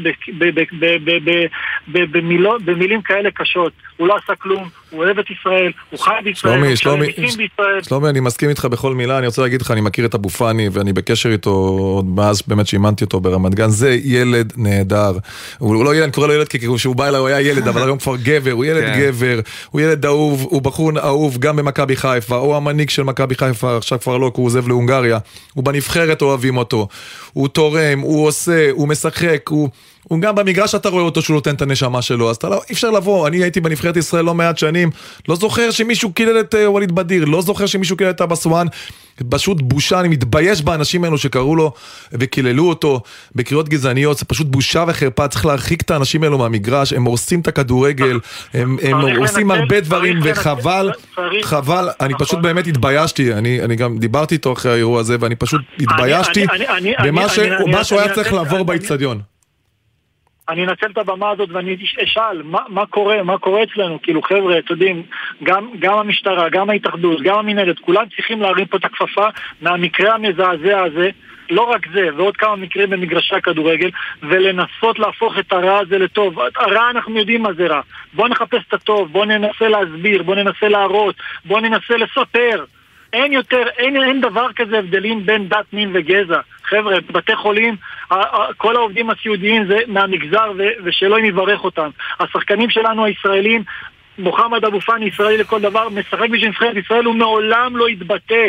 במילים כאלה קשות. הוא לא עשה כלום, הוא אוהב את ישראל, הוא חי בישראל, הוא שלומי, שלומי, אני מסכים איתך בכל מילה, אני רוצה להגיד לך, אני מכיר את אבו פאני ואני בקשר איתו עוד מאז באמת שאימנתי אותו ברמת גן, זה ילד נהדר. הוא לא ילד, אני קורא לו ילד כי כשהוא בא אליי הוא היה ילד, אבל היום כבר גבר, הוא ילד כן. גבר, הוא ילד אהוב, הוא בחור אהוב גם במכבי חיפה, הוא המנהיג של מכבי חיפה, עכשיו כבר לא, כי הוא עוזב להונגריה, הוא בנבחרת אוהבים אותו, הוא תורם, הוא עושה, הוא משחק, הוא... הוא גם במגרש אתה רואה אותו שהוא נותן את הנשמה שלו, אז אתה לא, אי אפשר לבוא, אני הייתי בנבחרת ישראל לא מעט שנים, לא זוכר שמישהו קילל את uh, ווליד בדיר, לא זוכר שמישהו קילל את אבא סואן, פשוט בושה, אני מתבייש באנשים האלו שקראו לו וקיללו אותו בקריאות גזעניות, זה פשוט בושה וחרפה, צריך להרחיק את האנשים האלו מהמגרש, הם הורסים את הכדורגל, הם, הם עושים הרבה דברים וחבל, חבל, אני פשוט באמת התביישתי, אני, אני גם דיברתי איתו אחרי האירוע הזה ואני פשוט התביישתי במה שהוא היה צריך לעבור באיצטדיון. אני אנצל את הבמה הזאת ואני אשאל, מה, מה קורה, מה קורה אצלנו? כאילו חבר'ה, אתם יודעים, גם, גם המשטרה, גם ההתאחדות, גם המנהלת, כולם צריכים להרים פה את הכפפה מהמקרה המזעזע הזה, לא רק זה, ועוד כמה מקרים במגרשי הכדורגל, ולנסות להפוך את הרע הזה לטוב. הרע, אנחנו יודעים מה זה רע. בואו נחפש את הטוב, בואו ננסה להסביר, בואו ננסה להראות, בואו ננסה לספר. אין יותר, אין, אין דבר כזה הבדלים בין דת, מין וגזע. חבר'ה, בתי חולים, כל העובדים הסיעודיים זה מהמגזר, ושאלוהים יברך אותם. השחקנים שלנו הישראלים, מוחמד אבו פאני ישראלי לכל דבר, משחק בשביל נבחרת ישראל, הוא מעולם לא התבטא.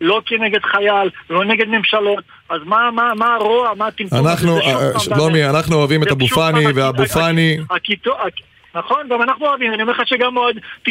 לא כנגד חייל, לא נגד ממשלות, אז מה, מה, מה הרוע, מה הטמטום? אנחנו, שלומי, אנחנו אוהבים את אבו פאני והאבו פאני. נכון, גם אנחנו אוהבים, אני אומר לך שגם עוד 90%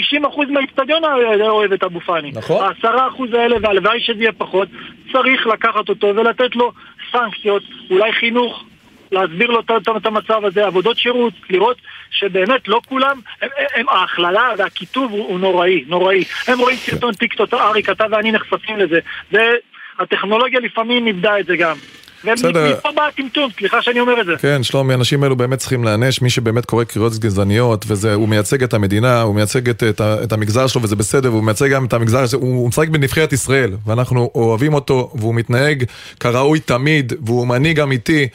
מהאיצטדיון אוהב את אבו פאני. נכון. ה-10% האלה, והלוואי שזה יהיה פחות, צריך לקחת אותו ולתת לו סנקציות, אולי חינוך, להסביר לו את המצב הזה, עבודות שירות, לראות שבאמת לא כולם, הם, הם, ההכללה והקיטוב הוא, הוא נוראי, נוראי. הם רואים סרטון טיקטוק, אריק, אתה ואני נחשפים לזה. והטכנולוגיה לפעמים איבדה את זה גם. ומפה בא הטמטום, סליחה שאני אומר את זה. כן, שלומי, האנשים האלו באמת צריכים להיענש, מי שבאמת קורא קריאות גזעניות, והוא מייצג את המדינה, הוא מייצג את, את, את המגזר שלו, וזה בסדר, והוא מייצג גם את המגזר, הוא, הוא משחק בנבחרת ישראל, ואנחנו אוהבים אותו, והוא מתנהג כראוי תמיד, והוא מנהיג אמיתי.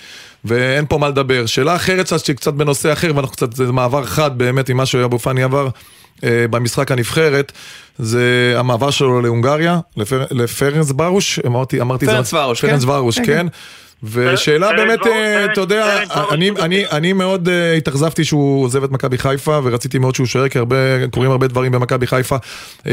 ואין פה מה לדבר. שאלה אחרת שקצת בנושא אחר, ואנחנו קצת, זה מעבר חד באמת ממה שאבו פאני עבר במשחק הנבחרת, זה המעבר שלו להונגריה, לפר, לפרנס ברוש, אמרתי, אמרתי, פרנס ורוש, כן. פרנס ורוש, כן. ושאלה באמת, אה, אתה יודע, אני מאוד אה, התאכזבתי שהוא עוזב את מכבי חיפה ורציתי מאוד שהוא יישאר כי קורים הרבה דברים במכבי חיפה אה,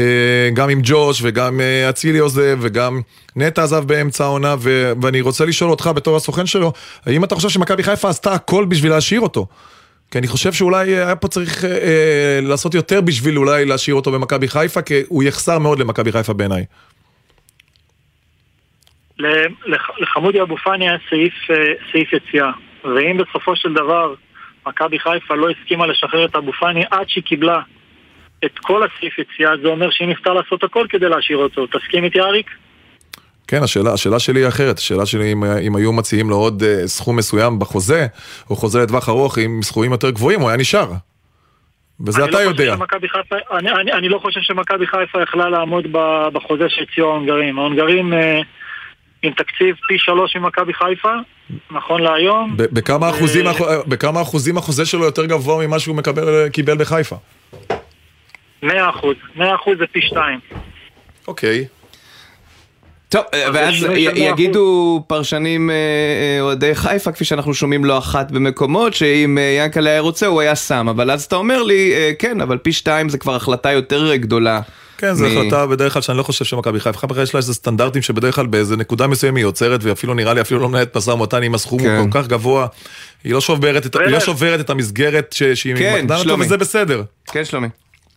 גם עם ג'וש וגם אצילי עוזב וגם נטע עזב באמצע העונה ואני רוצה לשאול אותך בתור הסוכן שלו האם אתה חושב שמכבי חיפה עשתה הכל בשביל להשאיר אותו? כי אני חושב שאולי היה פה צריך אה, לעשות יותר בשביל אולי להשאיר אותו במכבי חיפה, כי הוא יחסר מאוד למכבי חיפה בעיניי. לחמודי אבו פאני היה סעיף, אה, סעיף יציאה, ואם בסופו של דבר מכבי חיפה לא הסכימה לשחרר את אבו פאני עד שהיא קיבלה את כל הסעיף יציאה, זה אומר שהיא ניסתה לעשות הכל כדי להשאיר אותו. תסכים איתי אריק? כן, השאלה, השאלה שלי היא אחרת, השאלה שלי אם, אם היו מציעים לו עוד uh, סכום מסוים בחוזה, או חוזה לטווח ארוך עם סכומים יותר גבוהים, הוא היה נשאר. וזה אתה לא יודע. חיפה, אני, אני, אני לא חושב שמכבי חיפה יכלה לעמוד בחוזה שהציעו ההונגרים. ההונגרים... Uh, עם תקציב פי שלוש ממכבי חיפה, נכון להיום. בכמה, אחוזים, בכמה אחוזים החוזה שלו יותר גבוה ממה שהוא מקבל, קיבל בחיפה? מאה אחוז, מאה אחוז זה פי שתיים. אוקיי. טוב, ואז יגידו פרשנים אה, אה, אוהדי חיפה, כפי שאנחנו שומעים לא אחת במקומות, שאם אה, ינקלה היה רוצה הוא היה שם, אבל אז אתה אומר לי, כן, אבל פי שתיים זה כבר החלטה יותר גדולה. כן, זו החלטה בדרך כלל שאני לא חושב שמכבי חיפה, חיפה יש לה איזה סטנדרטים שבדרך כלל באיזה נקודה מסוימת היא עוצרת, ואפילו נראה לי אפילו לא מנהלת משא ומתן אם הסכום הוא כן. כל כך גבוה, היא לא שוברת את, לא המסגרת שהיא כן, מקנה אותו, וזה בסדר. כן, שלומי.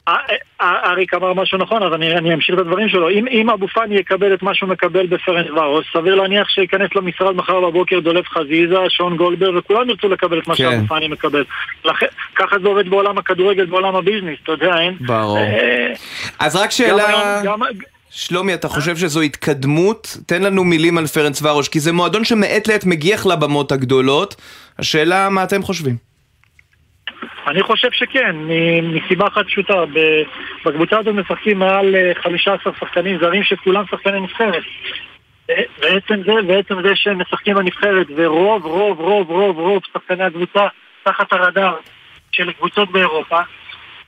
אה, אה, אריק אמר משהו נכון, אז אני, אני אמשיך את הדברים שלו. אם, אם אבו פאני יקבל את מה שהוא מקבל בפרנס ורוס, סביר להניח שייכנס למשרד מחר בבוקר דולף חזיזה, שון גולדברג, וכולם ירצו לקבל את מה כן. שאבו פאני מקבל. לכן, ככה זה עובד בעולם הכדורגל, בעולם הביזנס, אתה יודע, אין... ברור. אה, אז רק שאלה... גם, גם, שלומי, אתה חושב שזו התקדמות? תן לנו מילים על פרנס ורוש, כי זה מועדון שמעת לעת מגיח לבמות הגדולות. השאלה, מה אתם חושבים? אני חושב שכן, מסיבה אחת פשוטה. בקבוצה הזאת משחקים מעל 15 אה, שחקנים זרים שכולם שחקני נבחרת. ועצם זה, ועצם זה שהם משחקים בנבחרת, ורוב, רוב, רוב, רוב, רוב שחקני הקבוצה תחת הרדאר של קבוצות באירופה,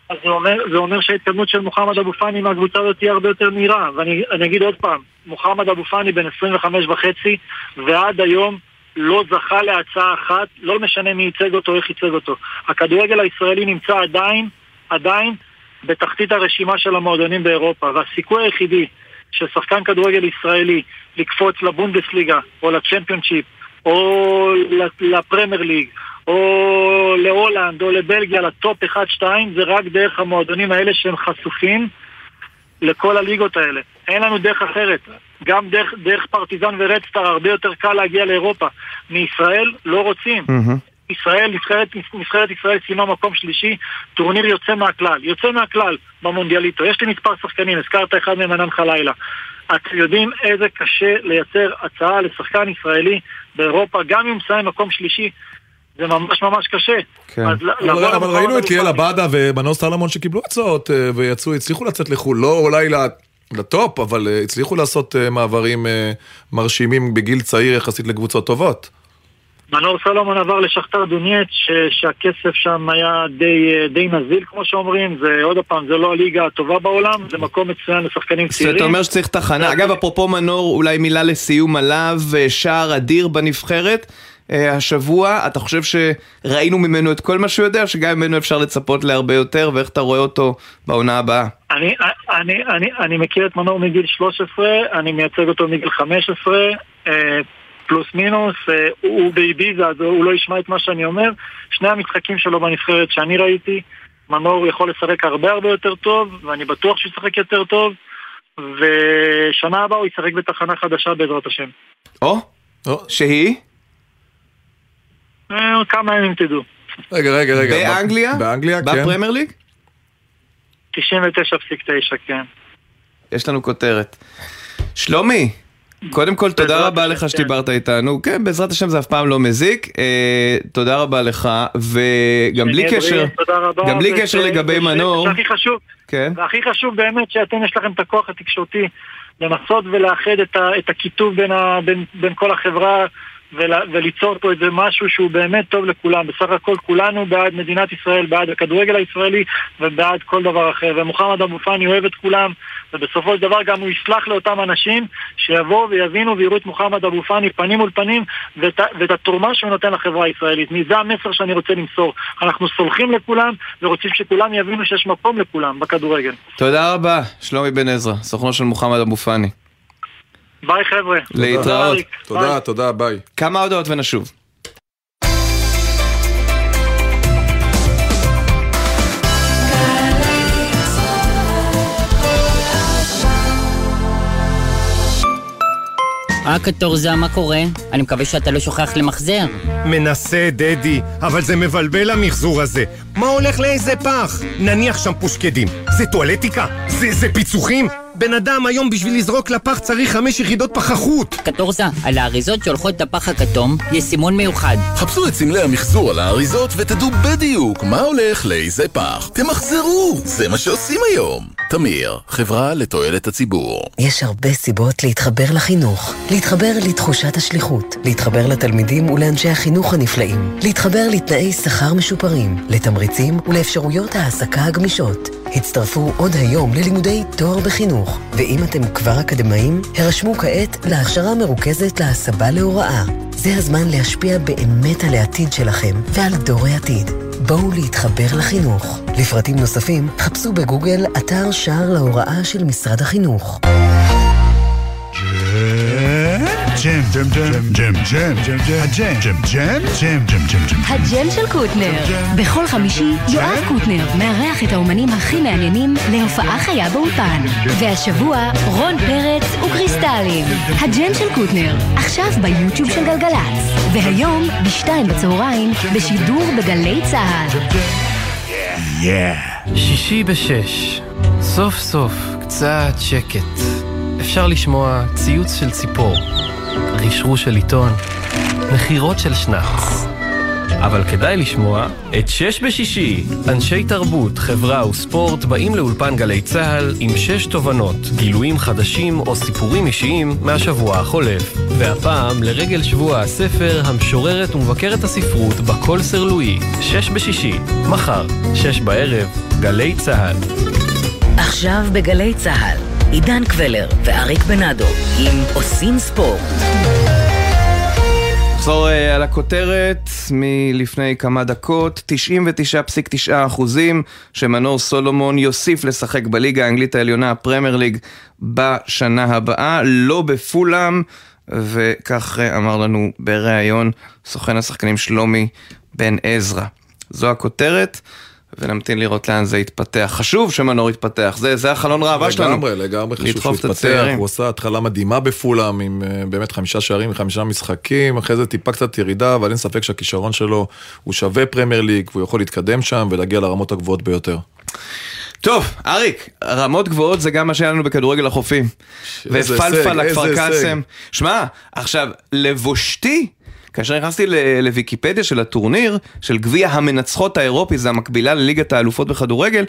אז זה אומר, זה אומר שההתקדמות של מוחמד אבו פאני מהקבוצה הזאת תהיה הרבה יותר מהירה. ואני אגיד עוד פעם, מוחמד אבו פאני בן 25 וחצי, ועד היום לא זכה להצעה אחת, לא משנה מי ייצג אותו, איך ייצג אותו. הכדורגל הישראלי נמצא עדיין, עדיין, בתחתית הרשימה של המועדונים באירופה, והסיכוי היחידי של שחקן כדורגל ישראלי לקפוץ לבונדסליגה, או לצ'מפיונשיפ, או לפרמייר ליג, או להולנד, או לבלגיה, לטופ 1-2, זה רק דרך המועדונים האלה שהם חשופים לכל הליגות האלה. אין לנו דרך אחרת. גם דרך, דרך פרטיזן ורדסטאר הרבה יותר קל להגיע לאירופה. מישראל לא רוצים. Mm-hmm. ישראל, נבחרת, נבחרת ישראל סיימה מקום שלישי, טורניר יוצא מהכלל. יוצא מהכלל במונדיאליטו. יש לי מספר שחקנים, הזכרת אחד מהם ענן חלילה. אתם יודעים איזה קשה לייצר הצעה לשחקן ישראלי באירופה, גם אם הוא מסיים מקום שלישי. זה ממש ממש קשה. כן. אבל, אבל ראינו את ליאל עבאדה ומנור סלומון שקיבלו הצעות אה, ויצאו, הצליחו לצאת לחו"ל, לא אולי לטופ, אבל אה, הצליחו לעשות אה, מעברים מרשימים בגיל צעיר יחסית לקבוצות טובות. מנור סלומון עבר לשחטאר דונייצק, שהכסף שם היה די, די נזיל כמו שאומרים, זה עוד פעם, זה לא הליגה הטובה בעולם, זה מקום מצוין לשחקנים צעירים. אתה אומר שצריך תחנה, אגב אפרופו מנור, אולי מילה לסיום עליו, שער אדיר בנבחרת. אה, השבוע, אתה חושב שראינו ממנו את כל מה שהוא יודע, שגם ממנו אפשר לצפות להרבה יותר, ואיך אתה רואה אותו בעונה הבאה? אני, אני, אני, אני מכיר את מנור מגיל 13, אני מייצג אותו מגיל 15. אה, פלוס מינוס, אה, הוא באביזה אז הוא לא ישמע את מה שאני אומר. שני המשחקים שלו בנבחרת שאני ראיתי, מנור יכול לשחק הרבה הרבה יותר טוב, ואני בטוח שהוא ישחק יותר טוב, ושנה הבאה הוא ישחק בתחנה חדשה בעזרת השם. או, שהיא? אה, כמה ימים תדעו. רגע, רגע, רגע. באנגליה? באנגליה, כן. בפרמייר ליג? 99.9, כן. יש לנו כותרת. שלומי, קודם כל תודה רבה לך שדיברת איתנו, כן בעזרת השם זה אף פעם לא מזיק, אה, תודה רבה לך וגם בלי קשר, גם בלי קשר לגבי מנור, והכי חשוב, כן? והכי חשוב באמת שאתם יש לכם את הכוח התקשורתי לנסות ולאחד את הקיטוב בין כל החברה וליצור פה איזה משהו שהוא באמת טוב לכולם. בסך הכל כולנו בעד מדינת ישראל, בעד הכדורגל הישראלי ובעד כל דבר אחר. ומוחמד אבו פאני אוהב את כולם, ובסופו של דבר גם הוא יסלח לאותם אנשים שיבואו ויבינו ויראו את מוחמד אבו פאני פנים מול פנים ואת, ואת התרומה שהוא נותן לחברה הישראלית. זה המסר שאני רוצה למסור. אנחנו סולחים לכולם ורוצים שכולם יבינו שיש מקום לכולם בכדורגל. תודה רבה, שלומי בן עזרא, סוכנו של מוחמד אבו פאני. ביי חבר'ה. להתראות. תודה, תודה, ביי. כמה הודעות ונשוב. אה, קטורזה, מה קורה? אני מקווה שאתה לא שוכח למחזר. מנסה, דדי, אבל זה מבלבל המחזור הזה. מה הולך לאיזה פח? נניח שם פושקדים. זה טואלטיקה? זה, זה פיצוחים? בן אדם היום בשביל לזרוק לפח צריך חמש יחידות פחחות! קטורזה, על האריזות שהולכות לפח הכתום יש סימון מיוחד. חפשו את סמלי המחזור על האריזות ותדעו בדיוק מה הולך לאיזה פח. תמחזרו, זה מה שעושים היום. תמיר, חברה לתועלת הציבור. יש הרבה סיבות להתחבר לחינוך. להתחבר לתחושת השליחות. להתחבר לתלמידים ולאנשי החינוך הנפלאים. להתחבר לתנאי שכר משופרים, לתמריצים ולאפשרויות העסקה הגמישות. הצטרפו עוד היום ללימודי תואר בחינוך, ואם אתם כבר אקדמאים, הרשמו כעת להכשרה מרוכזת להסבה להוראה. זה הזמן להשפיע באמת על העתיד שלכם ועל דור העתיד. בואו להתחבר לחינוך. לפרטים נוספים, חפשו בגוגל אתר שער להוראה של משרד החינוך. ג'ם, ג'ם, ג'ם, ג'ם, ג'ם, ג'ם, הג'ם, ג'ם, ג'ם, ג'ם, ג'ם, ג'ם, ג'ם. הג'ם של קוטנר. בכל חמישי, יואב קוטנר מארח את האומנים הכי מעניינים להופעה חיה באולפן. והשבוע, רון פרץ וקריסטלים. הג'ם של קוטנר, עכשיו ביוטיוב של גלגלצ. והיום, בשתיים בצהריים, בשידור בגלי צה"ל. שישי בשש, סוף סוף קצת שקט. אפשר לשמוע ציוץ של ציפור. רשרוש של עיתון, מכירות של שנץ. אבל כדאי לשמוע את שש בשישי. אנשי תרבות, חברה וספורט באים לאולפן גלי צה"ל עם שש תובנות, גילויים חדשים או סיפורים אישיים מהשבוע החולף. והפעם, לרגל שבוע הספר, המשוררת ומבקרת הספרות בקול סרלואי. שש בשישי, מחר, שש בערב, גלי צה"ל. עכשיו בגלי צה"ל. עידן קבלר ואריק בנאדו עם עושים ספורט. נחזור uh, על הכותרת מלפני כמה דקות, 99.9 אחוזים שמנור סולומון יוסיף לשחק בליגה האנגלית העליונה, הפרמייר ליג, בשנה הבאה, לא בפולאם, וכך uh, אמר לנו בריאיון סוכן השחקנים שלומי בן עזרא. זו הכותרת. ונמתין לראות לאן זה יתפתח. חשוב שמנור יתפתח, זה, זה החלון ראווה שלנו. לגמרי, לגמרי חשוב שהוא יתפתח. הוא עושה התחלה מדהימה בפולאם עם uh, באמת חמישה שערים וחמישה משחקים, אחרי זה טיפה קצת ירידה, אבל אין ספק שהכישרון שלו הוא שווה פרמייר ליג, והוא יכול להתקדם שם ולהגיע לרמות הגבוהות ביותר. טוב, אריק, רמות גבוהות זה גם מה שהיה לנו בכדורגל החופים. ופלפל לכפר קאסם. שמע, עכשיו, לבושתי, כאשר נכנסתי לוויקיפדיה של הטורניר, של גביע המנצחות האירופי, זה המקבילה לליגת האלופות בכדורגל,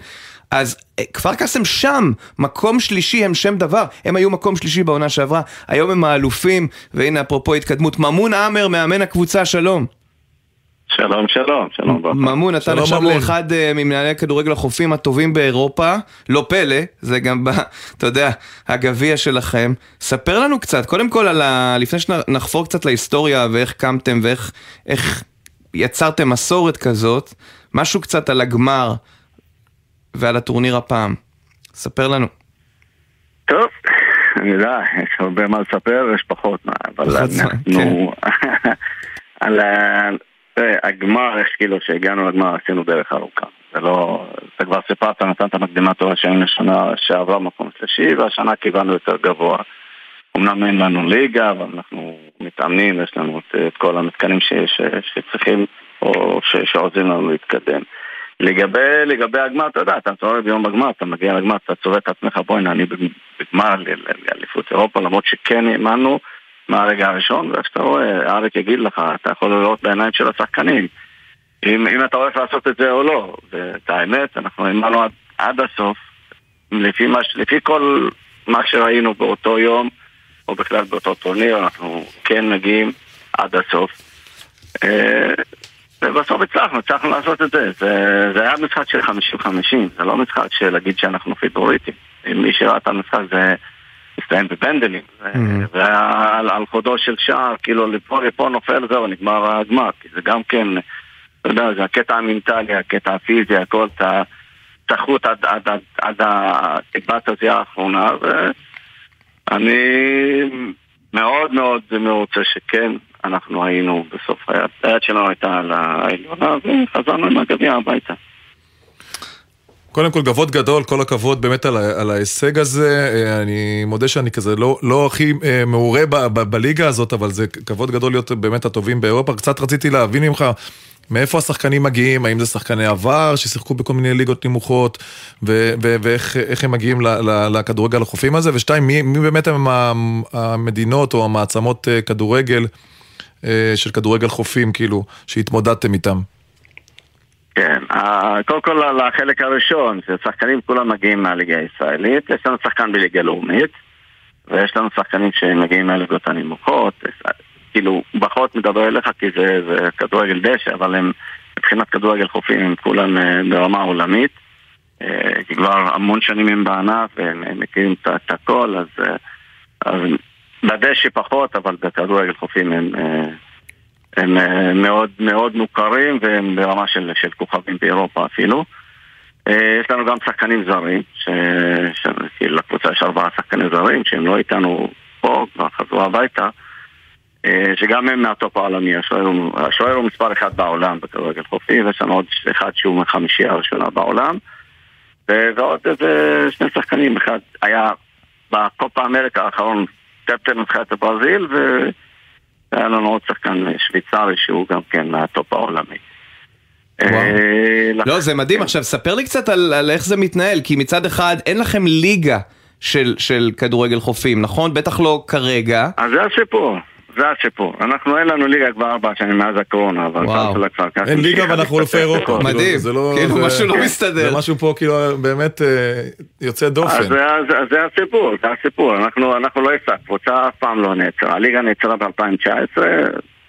אז אה, כפר קאסם שם, מקום שלישי הם שם דבר, הם היו מקום שלישי בעונה שעברה, היום הם האלופים, והנה אפרופו התקדמות, ממון עמר מאמן הקבוצה, שלום. שלום, שלום, שלום. ממון, אתה נחשב לאחד אה, ממנהלי הכדורגל החופים הטובים באירופה, לא פלא, זה גם, ב, אתה יודע, הגביע שלכם. ספר לנו קצת, קודם כל, על ה... לפני שנחפור קצת להיסטוריה ואיך קמתם ואיך איך יצרתם מסורת כזאת, משהו קצת על הגמר ועל הטורניר הפעם. ספר לנו. טוב, אני יודע, יש הרבה מה לספר, יש פחות, אבל אנחנו... כן. על הגמר, איך כאילו שהגענו לגמר עשינו דרך ארוכה. זה לא... אתה כבר סיפרת, נתת מקדימה טובה שהיינו לשנה שעברה מקום שלישי, והשנה קיבלנו יותר גבוה. אמנם אין לנו ליגה, אבל אנחנו מתאמנים, יש לנו את, את כל המתקנים ש, ש, שצריכים, או ש, שעוזרים לנו להתקדם. לגבי, לגבי הגמר, אתה יודע, אתה צורך ביום בגמר, אתה מגיע לגמר, אתה צובע את עצמך, בוא'נה, אני בגמר לאליפות אירופה, למרות שכן האמנו מהרגע הראשון, ואיך שאתה רואה, אריק יגיד לך, אתה יכול לראות בעיניים של השחקנים, אם, אם אתה הולך לעשות את זה או לא. ואת האמת, אנחנו האמנו עד, עד הסוף, לפי, מה, לפי כל מה שראינו באותו יום, או בכלל באותו טורניר, אנחנו כן מגיעים עד הסוף. אה, ובסוף הצלחנו, הצלחנו לעשות את זה. זה, זה היה משחק של 50-50, זה לא משחק של להגיד שאנחנו פיבוריטים. מי שראה את המשחק זה הסתיים בפנדלים. Mm-hmm. והיה על, על חודו של שער, כאילו לפה לפה נופל זהו, נגמר הגמר. כי זה גם כן, אתה יודע, זה הקטע המנטלי, הקטע הפיזי, הכל, את התחרות עד, עד, עד, הזיעה האחרונה. ואני מאוד מאוד מרוצה שכן. אנחנו היינו בסוף היד שלנו הייתה על העליונה וחזרנו עם הגביע הביתה. קודם כל, כבוד גדול, כל הכבוד באמת על, על ההישג הזה. אה, אני מודה שאני כזה לא, לא הכי אה, מעורה ב, ב, בליגה הזאת, אבל זה כבוד גדול להיות באמת הטובים באירופה. קצת רציתי להבין ממך מאיפה השחקנים מגיעים, האם זה שחקני עבר ששיחקו בכל מיני ליגות נמוכות, ו- ו- ואיך הם מגיעים לכדורגל החופים הזה, ושתיים, מי, מי באמת הם המדינות או המעצמות אה, כדורגל של כדורגל חופים, כאילו, שהתמודדתם איתם? כן, קודם כל על החלק הראשון, ששחקנים כולם מגיעים מהליגה הישראלית, יש לנו שחקן בליגה לאומית, ויש לנו שחקנים שמגיעים מהליגות הנמוכות, כאילו, פחות מדבר אליך כי זה, זה כדורגל דשא, אבל הם מבחינת כדורגל חופים הם כולם אה, ברמה עולמית, כי כבר המון שנים הם בענף והם מכירים את הכל, אז, אז בדשא פחות, אבל בכדורגל חופים הם, אה, הם אה, מאוד מאוד מוכרים והם ברמה של, של כוכבים באירופה אפילו. אה, יש לנו גם שחקנים זרים, שכאילו לקבוצה יש ארבעה שחקנים זרים שהם לא איתנו פה, כבר חזרו הביתה, שגם הם מהטופ העולמי, השוער הוא מספר אחד בעולם בכדורגל חופי, ויש לנו עוד אחד שהוא מחמישייה הראשונה בעולם, ועוד איזה שני שחקנים, אחד היה בקופה אמריקה האחרון קפטן נבחרת הברזיל, והיה לנו עוד שחקן שוויצרי שהוא גם כן מהטופ העולמי. אה, לא, זה מדהים. עכשיו, ספר לי קצת על, על איך זה מתנהל, כי מצד אחד אין לכם ליגה של, של כדורגל חופים, נכון? בטח לא כרגע. אז זה הסיפור. זה הסיפור. אנחנו אין לנו ליגה כבר ארבע שנים מאז הקורונה, אבל וואו. אין ליגה ואנחנו אלופי אירופה. מדהים, לא- כאילו משהו לא מסתדר. זה משהו פה כאילו באמת אה, יוצא דופן. זה הסיפור, זה הסיפור. אנחנו לא הפסק, קבוצה אף פעם לא נעצרה. הליגה נעצרה ב-2019,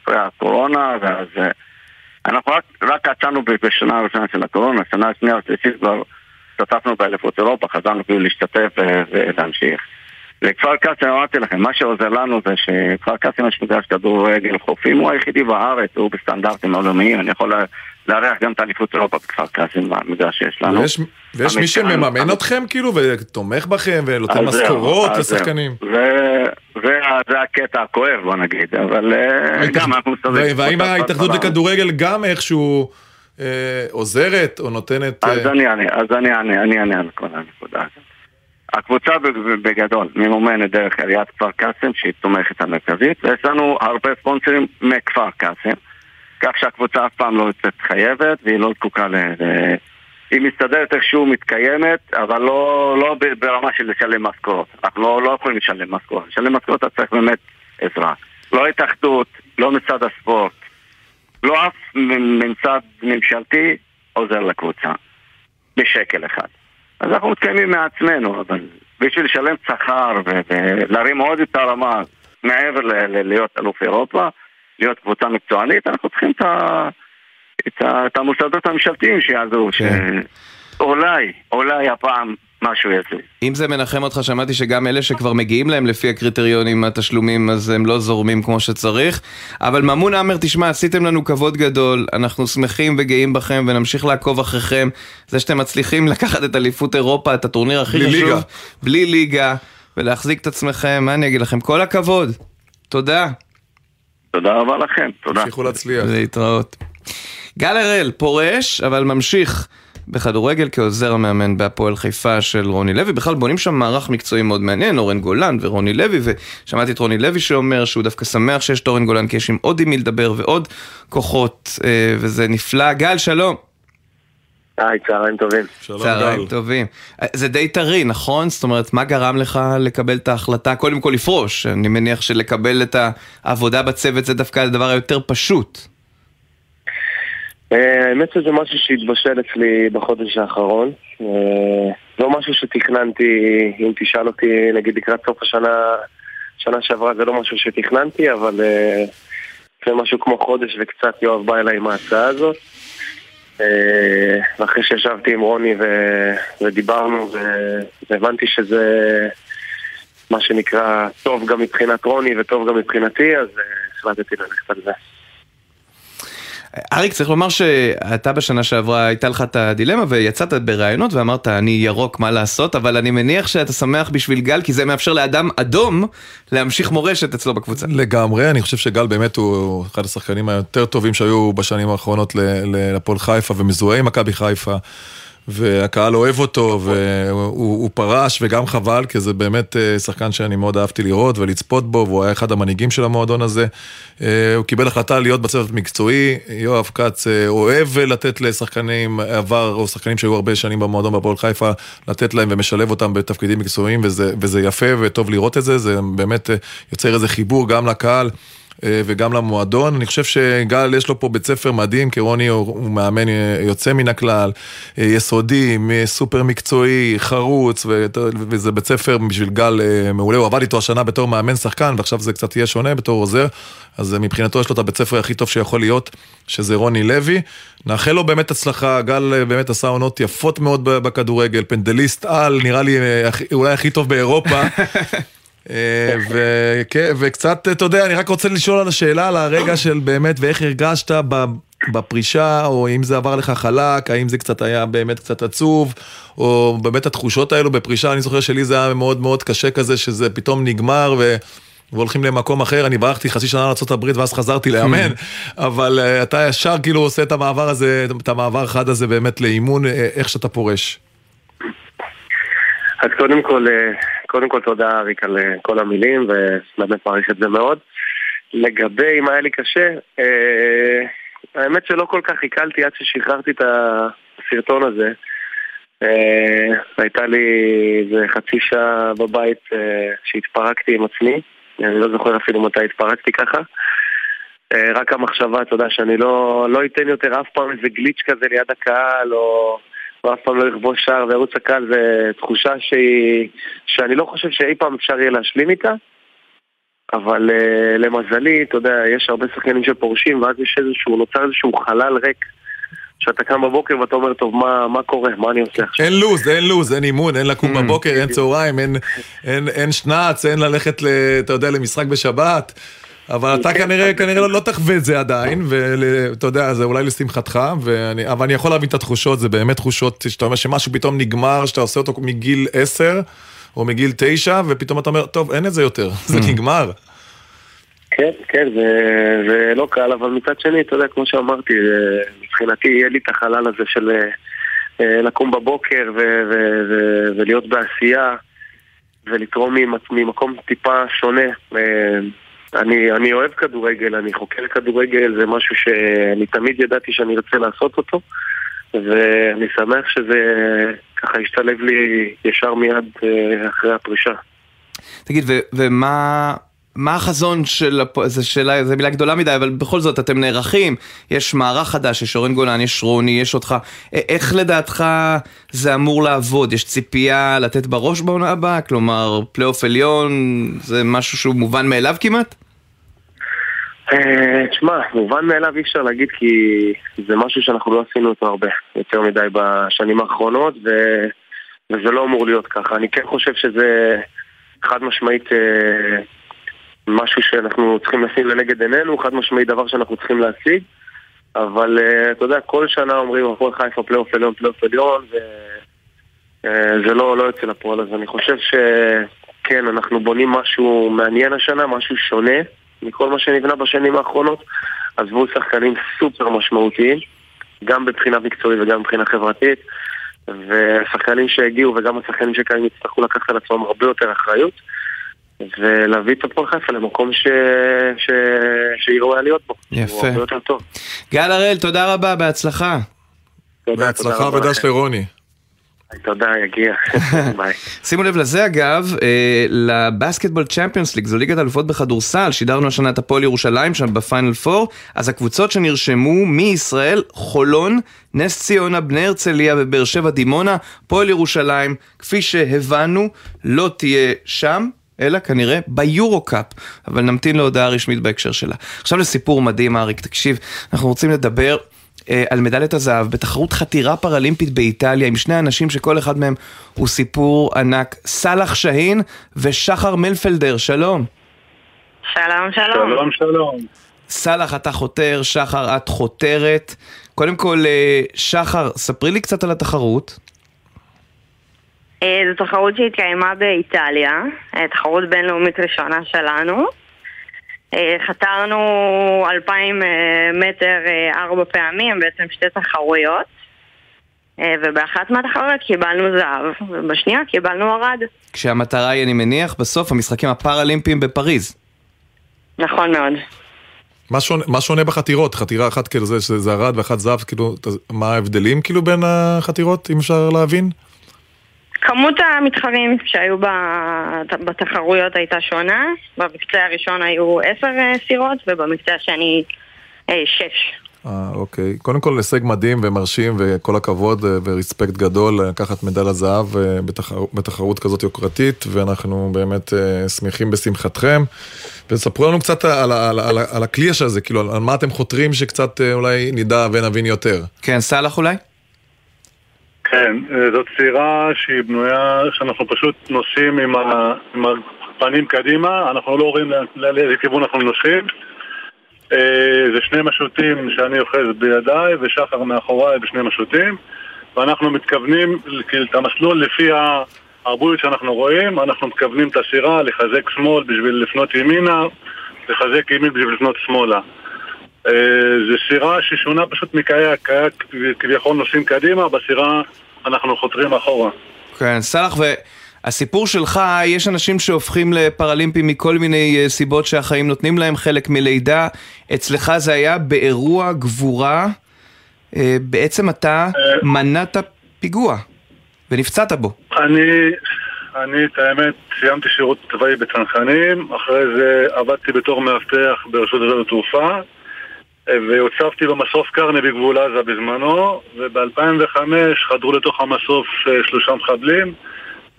אחרי הקורונה, ואז... אה, אנחנו רק יצאנו בשנה הראשונה של הקורונה, שנה השנייה השלישית כבר השתתפנו באליפות אירופה, חזרנו כאילו להשתתף ולהמשיך. לכפר קאסם אמרתי לכם, מה שעוזר לנו זה שכפר קאסם יש מגרש כדורגל חופים, הוא היחידי בארץ, הוא בסטנדרטים עולמיים, אני יכול לארח גם את האליפות אירופה בכפר קאסם במגרש שיש לנו. ויש, ויש מי שמממן אתכם כאילו ותומך בכם ונותן משכורות לשחקנים. זה הקטע הכואב בוא נגיד, אבל אה, גם אנחנו מסתובבים. והאם ההתאחדות לכדורגל גם איכשהו אה, עוזרת או נותנת... אז אה, אני אענה, אז אני אענה, אני אענה על כל הנקודה הזאת. הקבוצה בגדול ממומנת דרך עיריית כפר קאסם שהיא תומכת המרכזית ויש לנו הרבה ספונסרים מכפר קאסם כך שהקבוצה אף פעם לא יוצאת חייבת והיא לא זקוקה ל... היא מסתדרת איכשהו מתקיימת אבל לא, לא ברמה של לשלם משכורות. אנחנו לא, לא יכולים לשלם משכורות. לשלם משכורות אתה צריך באמת עזרה. לא התאחדות, לא מצד הספורט. לא אף מצד ממשלתי עוזר לקבוצה בשקל אחד אז אנחנו מתקיימים מעצמנו, אבל בשביל לשלם שכר ולהרים עוד את הרמה מעבר להיות אלוף אירופה, להיות קבוצה מקצוענית, אנחנו צריכים את, ה, את, ה, את המוסדות הממשלתיים שיעזרו, כן. שאולי, אולי הפעם משהו יצא. אם זה מנחם אותך, שמעתי שגם אלה שכבר מגיעים להם לפי הקריטריונים, התשלומים, אז הם לא זורמים כמו שצריך. אבל ממון עמר, תשמע, עשיתם לנו כבוד גדול, אנחנו שמחים וגאים בכם ונמשיך לעקוב אחריכם. זה שאתם מצליחים לקחת את אליפות אירופה, את הטורניר הכי חשוב. בלי ליגה. בלי ליגה. ולהחזיק את עצמכם, מה אני אגיד לכם? כל הכבוד. תודה. תודה רבה לכם, תודה. תמשיכו להצליח. להתראות. גל הראל פורש, אבל ממשיך בכדורגל כעוזר המאמן בהפועל חיפה של רוני לוי. בכלל בונים שם מערך מקצועי מאוד מעניין, אורן גולן ורוני לוי, ושמעתי את רוני לוי שאומר שהוא דווקא שמח שיש את אורן גולן, כי יש עם עוד עם מי לדבר ועוד כוחות, אה, וזה נפלא. גל, שלום. היי, צהריים טובים. שלום צהריים טובים. אה, זה די טרי, נכון? זאת אומרת, מה גרם לך לקבל את ההחלטה, קודם כל לפרוש? אני מניח שלקבל את העבודה בצוות זה דווקא הדבר היותר פשוט. אה, האמת שזה משהו שהתבשל אצלי בחודש האחרון. אה, לא משהו שתכננתי, אם תשאל אותי, נגיד לקראת סוף השנה, שנה שעברה זה לא משהו שתכננתי, אבל אה, זה משהו כמו חודש וקצת יואב בא אליי עם ההצעה הזאת. ואחרי שישבתי עם רוני ו... ודיברנו והבנתי שזה מה שנקרא טוב גם מבחינת רוני וטוב גם מבחינתי, אז החלטתי ללכת על זה. אריק, צריך לומר שאתה בשנה שעברה, הייתה לך את הדילמה ויצאת בראיונות ואמרת, אני ירוק, מה לעשות? אבל אני מניח שאתה שמח בשביל גל, כי זה מאפשר לאדם אדום להמשיך מורשת אצלו בקבוצה. לגמרי, אני חושב שגל באמת הוא אחד השחקנים היותר טובים שהיו בשנים האחרונות לפועל חיפה ומזוהה עם מכבי חיפה. והקהל אוהב אותו, והוא פרש, וגם חבל, כי זה באמת אה, שחקן שאני מאוד אהבתי לראות ולצפות בו, והוא היה אחד המנהיגים של המועדון הזה. אה, הוא קיבל החלטה להיות בצוות מקצועי, יואב כץ אה, אוהב לתת לשחקנים עבר, או שחקנים שהיו הרבה שנים במועדון בפועל חיפה, לתת להם ומשלב אותם בתפקידים מקצועיים, וזה, וזה יפה וטוב לראות את זה, זה באמת יוצר איזה חיבור גם לקהל. אה, וגם למועדון. אני חושב שגל יש לו פה בית ספר מדהים, כי רוני הוא מאמן אה, יוצא מן הכלל, אה, יסודי, סופר מקצועי, חרוץ, וזה בית ספר בשביל גל מעולה. הוא עבד איתו השנה בתור מאמן שחקן, ועכשיו זה קצת יהיה שונה בתור עוזר. אז מבחינתו יש לו את הבית ספר הכי טוב שיכול להיות, שזה רוני לוי. נאחל לו באמת הצלחה, גל באמת עשה עונות יפות מאוד בכדורגל, פנדליסט על, נראה לי אולי הכי טוב באירופה. אה, וקצת, אתה יודע, אני רק רוצה לשאול על השאלה, על הרגע של באמת, ואיך הרגשת בפרישה, או אם זה עבר לך חלק, האם זה קצת היה באמת קצת עצוב, או באמת התחושות האלו בפרישה, אני זוכר שלי זה היה מאוד מאוד קשה כזה, שזה פתאום נגמר, ו... והולכים למקום אחר, אני ברחתי חצי שנה לארה"ב ואז חזרתי לאמן, אבל uh, אתה ישר כאילו עושה את המעבר הזה, את המעבר החד הזה באמת לאימון, אה, איך שאתה פורש. אז קודם כל, קודם כל תודה אריק על אה, כל המילים, ובאמת מעריך את זה מאוד. לגבי מה היה לי קשה, אה, האמת שלא כל כך עיכלתי עד ששחררתי את הסרטון הזה. אה, הייתה לי איזה חצי שעה בבית אה, שהתפרקתי עם עצמי, אני לא זוכר אפילו מתי התפרקתי ככה. אה, רק המחשבה, אתה יודע, שאני לא, לא אתן יותר אף פעם איזה גליץ' כזה ליד הקהל, או... ואף פעם לא יכבוש שער וירוץ הקהל זה תחושה שהיא, שאני לא חושב שאי פעם אפשר יהיה להשלים איתה אבל uh, למזלי, אתה יודע, יש הרבה שחקנים שפורשים ואז יש איזשהו, נוצר איזשהו חלל ריק שאתה קם בבוקר ואתה אומר, טוב, מה, מה קורה? מה אני עושה עכשיו? אין לו"ז, אין לו"ז, אין אימון, אין לקום mm. בבוקר, אין צהריים, אין, אין, אין שנץ, אין ללכת, אתה יודע, למשחק בשבת. אבל אתה כנראה, כנראה לא, לא תחווה את זה עדיין, ואתה יודע, זה אולי לשמחתך, ואני, אבל אני יכול להבין את התחושות, זה באמת תחושות שאתה אומר שמשהו פתאום נגמר, שאתה עושה אותו מגיל 10 או מגיל 9, ופתאום אתה אומר, טוב, אין את זה יותר, זה mm. נגמר. כן, כן, זה, זה לא קל, אבל מצד שני, אתה יודע, כמו שאמרתי, מבחינתי יהיה לי את החלל הזה של אה, לקום בבוקר ו- ו- ו- ולהיות בעשייה ולתרום ממקום טיפה שונה. אני, אני אוהב כדורגל, אני חוקר כדורגל, זה משהו שאני תמיד ידעתי שאני רוצה לעשות אותו ואני שמח שזה ככה השתלב לי ישר מיד אה, אחרי הפרישה. תגיד, ו- ומה... מה החזון של, זו שאלה, זו מילה גדולה מדי, אבל בכל זאת אתם נערכים, יש מערך חדש, יש אורן גולן, יש רוני, יש אותך, איך לדעתך זה אמור לעבוד? יש ציפייה לתת בראש בעונה הבאה? כלומר, פלייאוף עליון זה משהו שהוא מובן מאליו כמעט? אה, תשמע, מובן מאליו אי אפשר להגיד כי זה משהו שאנחנו לא עשינו אותו הרבה, יותר מדי בשנים האחרונות ו... וזה לא אמור להיות ככה. אני כן חושב שזה חד משמעית אה, משהו שאנחנו צריכים לשים לנגד עינינו, חד משמעית דבר שאנחנו צריכים להשיג, אבל אה, אתה יודע, כל שנה אומרים הפועל חיפה פלייאוף עליון, פלייאוף עליון, וזה אה, לא, לא יוצא לפועל, אז אני חושב ש... כן, אנחנו בונים משהו מעניין השנה, משהו שונה מכל מה שנבנה בשנים האחרונות. עזבו שחקנים סופר משמעותיים, גם מבחינה מקצועית וגם מבחינה חברתית, והשחקנים שהגיעו וגם השחקנים שקיימים יצטרכו לקחת על עצמם הרבה יותר אחריות. ולהביא את הפועל חיפה למקום ש... ש... שהיא ראויה להיות בו. יפה. הוא הרבה יותר טוב. גל הראל, תודה רבה, בהצלחה. תודה, בהצלחה ודש. לרוני. תודה, יגיע. ביי. שימו לב לזה אגב, אה, לבסקטבול צ'מפיונס ליג, זו ליגת אלופות בכדורסל, שידרנו השנה את הפועל ירושלים שם בפיינל פור, אז הקבוצות שנרשמו מישראל, חולון, נס ציונה, בני הרצליה ובאר שבע דימונה, פועל ירושלים, כפי שהבנו, לא תהיה שם. אלא כנראה ביורו-קאפ, אבל נמתין להודעה רשמית בהקשר שלה. עכשיו לסיפור מדהים, אריק, תקשיב, אנחנו רוצים לדבר אה, על מדליית הזהב בתחרות חתירה פראלימפית באיטליה עם שני אנשים שכל אחד מהם הוא סיפור ענק, סאלח שהין ושחר מלפלדר, שלום. שלום, שלום. שלום, שלום. סאלח, אתה חותר, שחר, את חותרת. קודם כל, אה, שחר, ספרי לי קצת על התחרות. אה, זו תחרות שהתקיימה באיטליה, אה, תחרות בינלאומית ראשונה שלנו. אה, חתרנו 2,000 אה, מטר ארבע פעמים, בעצם שתי תחרויות. ובאחת מהתחרויות קיבלנו זהב, ובשנייה קיבלנו ארד. כשהמטרה היא, אני מניח, בסוף המשחקים הפראלימפיים בפריז. נכון מאוד. מה שונה, מה שונה בחתירות? חתירה אחת כאילו זה שזה ארד ואחת זהב, כאילו, מה ההבדלים כאילו בין החתירות, אם אפשר להבין? כמות המתחרים שהיו בתחרויות הייתה שונה. במקצה הראשון היו עשר אה, סירות, ובמקצה השני אה, שש. אה, אוקיי. קודם כל הישג מדהים ומרשים וכל הכבוד אה, ורספקט גדול לקחת מדליית זהב אה, בתחר... בתחרות כזאת יוקרתית ואנחנו באמת אה, שמחים בשמחתכם. וספרו לנו קצת על, על, על, ה- על הכלי הזה, כאילו על מה אתם חותרים שקצת אולי נדע ונבין יותר. כן, סאלח אולי? כן, אה, זאת סירה שהיא בנויה, שאנחנו פשוט נוסעים עם, ה, עם הפנים קדימה, אנחנו לא רואים לאיזה כיוון אנחנו נוסעים. אה, זה שני משוטים שאני אוחז בידיי ושחר מאחוריי בשני משוטים ואנחנו מתכוונים כאילו, את המסלול לפי הערבולת שאנחנו רואים, אנחנו מתכוונים את הסירה לחזק שמאל בשביל לפנות ימינה, לחזק ימין בשביל לפנות שמאלה. אה, זו סירה ששונה פשוט מקייק, קייק כביכול נוסעים קדימה, בסירה אנחנו חותרים אחורה. כן, סאלח, והסיפור שלך, יש אנשים שהופכים לפראלימפים מכל מיני אה, סיבות שהחיים נותנים להם, חלק מלידה. אצלך זה היה באירוע גבורה. אה, בעצם אתה מנעת פיגוע, ונפצעת בו. אני, אני את האמת, סיימתי שירות צבאי בצנחנים, אחרי זה עבדתי בתור מאבטח ברשות שדות התעופה והוצבתי במסוף קרני בגבול עזה בזמנו וב-2005 חדרו לתוך המסוף אה, שלושה מחבלים.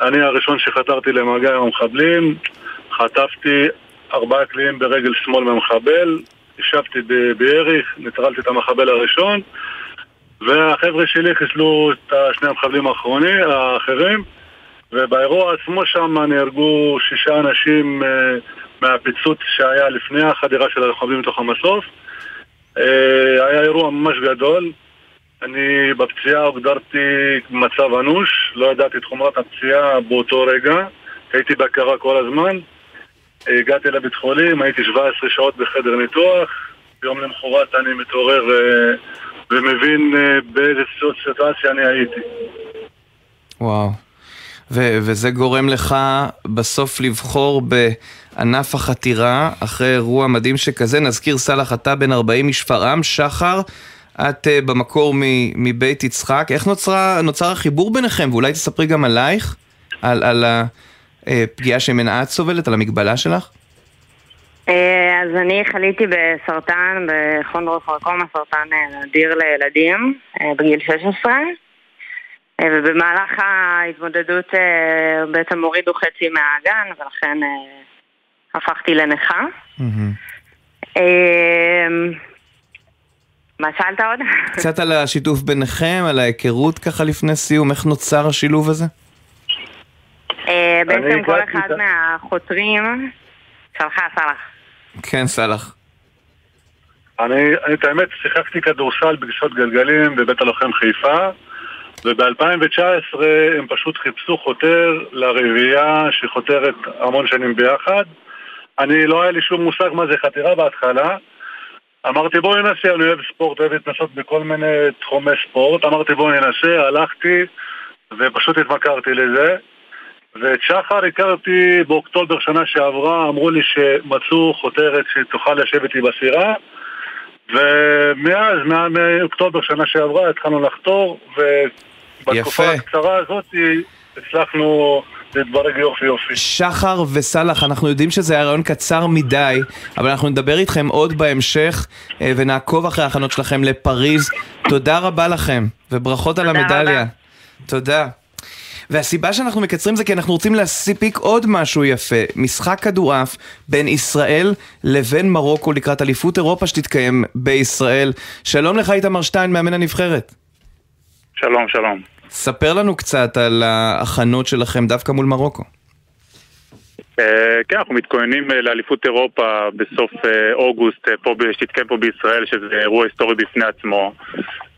אני הראשון שחתרתי למגע עם המחבלים. חטפתי ארבעה קליעים ברגל שמאל מהמחבל ישבתי בירי, נטרלתי את המחבל הראשון והחבר'ה שלי חיסלו את שני המחבלים האחרונים, האחרים ובאירוע עצמו שם נהרגו שישה אנשים אה, מהפיצוץ שהיה לפני החדירה של המחבלים לתוך המסוף היה אירוע ממש גדול. אני בפציעה הוגדרתי מצב אנוש, לא ידעתי את חומרת הפציעה באותו רגע. הייתי בהכרה כל הזמן. הגעתי לבית חולים, הייתי 17 שעות בחדר ניתוח. יום למחרת אני מתעורר אה, ומבין אה, באיזה סיטואציה אני הייתי. וואו. ו- וזה גורם לך בסוף לבחור בענף החתירה, אחרי אירוע מדהים שכזה. נזכיר, סאלח, אתה בן 40 משפרעם, שחר, את uh, במקור מ- מבית יצחק. איך נוצרה, נוצר החיבור ביניכם? ואולי תספרי גם עלייך, על, על הפגיעה שממנה את סובלת, על המגבלה שלך? אה, אז אני חליתי בסרטן, בכונדרופרקומה, סרטן אה, נדיר לילדים, אה, בגיל 16. אה, ובמהלך ההתמודדות אה, בעצם הורידו חצי מהאגן, ולכן אה, הפכתי לנכה. מה שאלת עוד? קצת על השיתוף ביניכם, על ההיכרות ככה לפני סיום, איך נוצר השילוב הזה? בעצם כל אחד מהחותרים שלך סלח. כן, סאלח. אני, אני את האמת, שיחקתי כדורסל בכיסאות גלגלים בבית הלוחם חיפה וב-2019 הם פשוט חיפשו חותר לרביעייה שחותרת המון שנים ביחד. אני, לא היה לי שום מושג מה זה חתירה בהתחלה. אמרתי בואו ננסה, אני אוהב ספורט, אוהב להתנסות בכל מיני תחומי ספורט. אמרתי בואו ננסה, הלכתי ופשוט התמכרתי לזה. ואת שחר הכרתי באוקטובר שנה שעברה, אמרו לי שמצאו חותרת שתוכל לשבת איתי בסירה. ומאז, מאוקטובר שנה שעברה, התחלנו לחתור, יפה. הקצרה הזאת הצלחנו להתברג יופי יופי. שחר וסאלח, אנחנו יודעים שזה היה רעיון קצר מדי, אבל אנחנו נדבר איתכם עוד בהמשך, אה, ונעקוב אחרי ההכנות שלכם לפריז. תודה רבה לכם, וברכות על המדליה. תודה. והסיבה שאנחנו מקצרים זה כי אנחנו רוצים להסיפיק עוד משהו יפה. משחק כדורעף בין ישראל לבין מרוקו לקראת אליפות אירופה שתתקיים בישראל. שלום לך איתמר שטיין, מאמן הנבחרת. שלום, שלום. ספר לנו קצת על ההכנות שלכם דווקא מול מרוקו. אה, כן, אנחנו מתכוננים אה, לאליפות אירופה בסוף אה, אוגוסט, שתתקיים פה בישראל, שזה אירוע היסטורי בפני עצמו.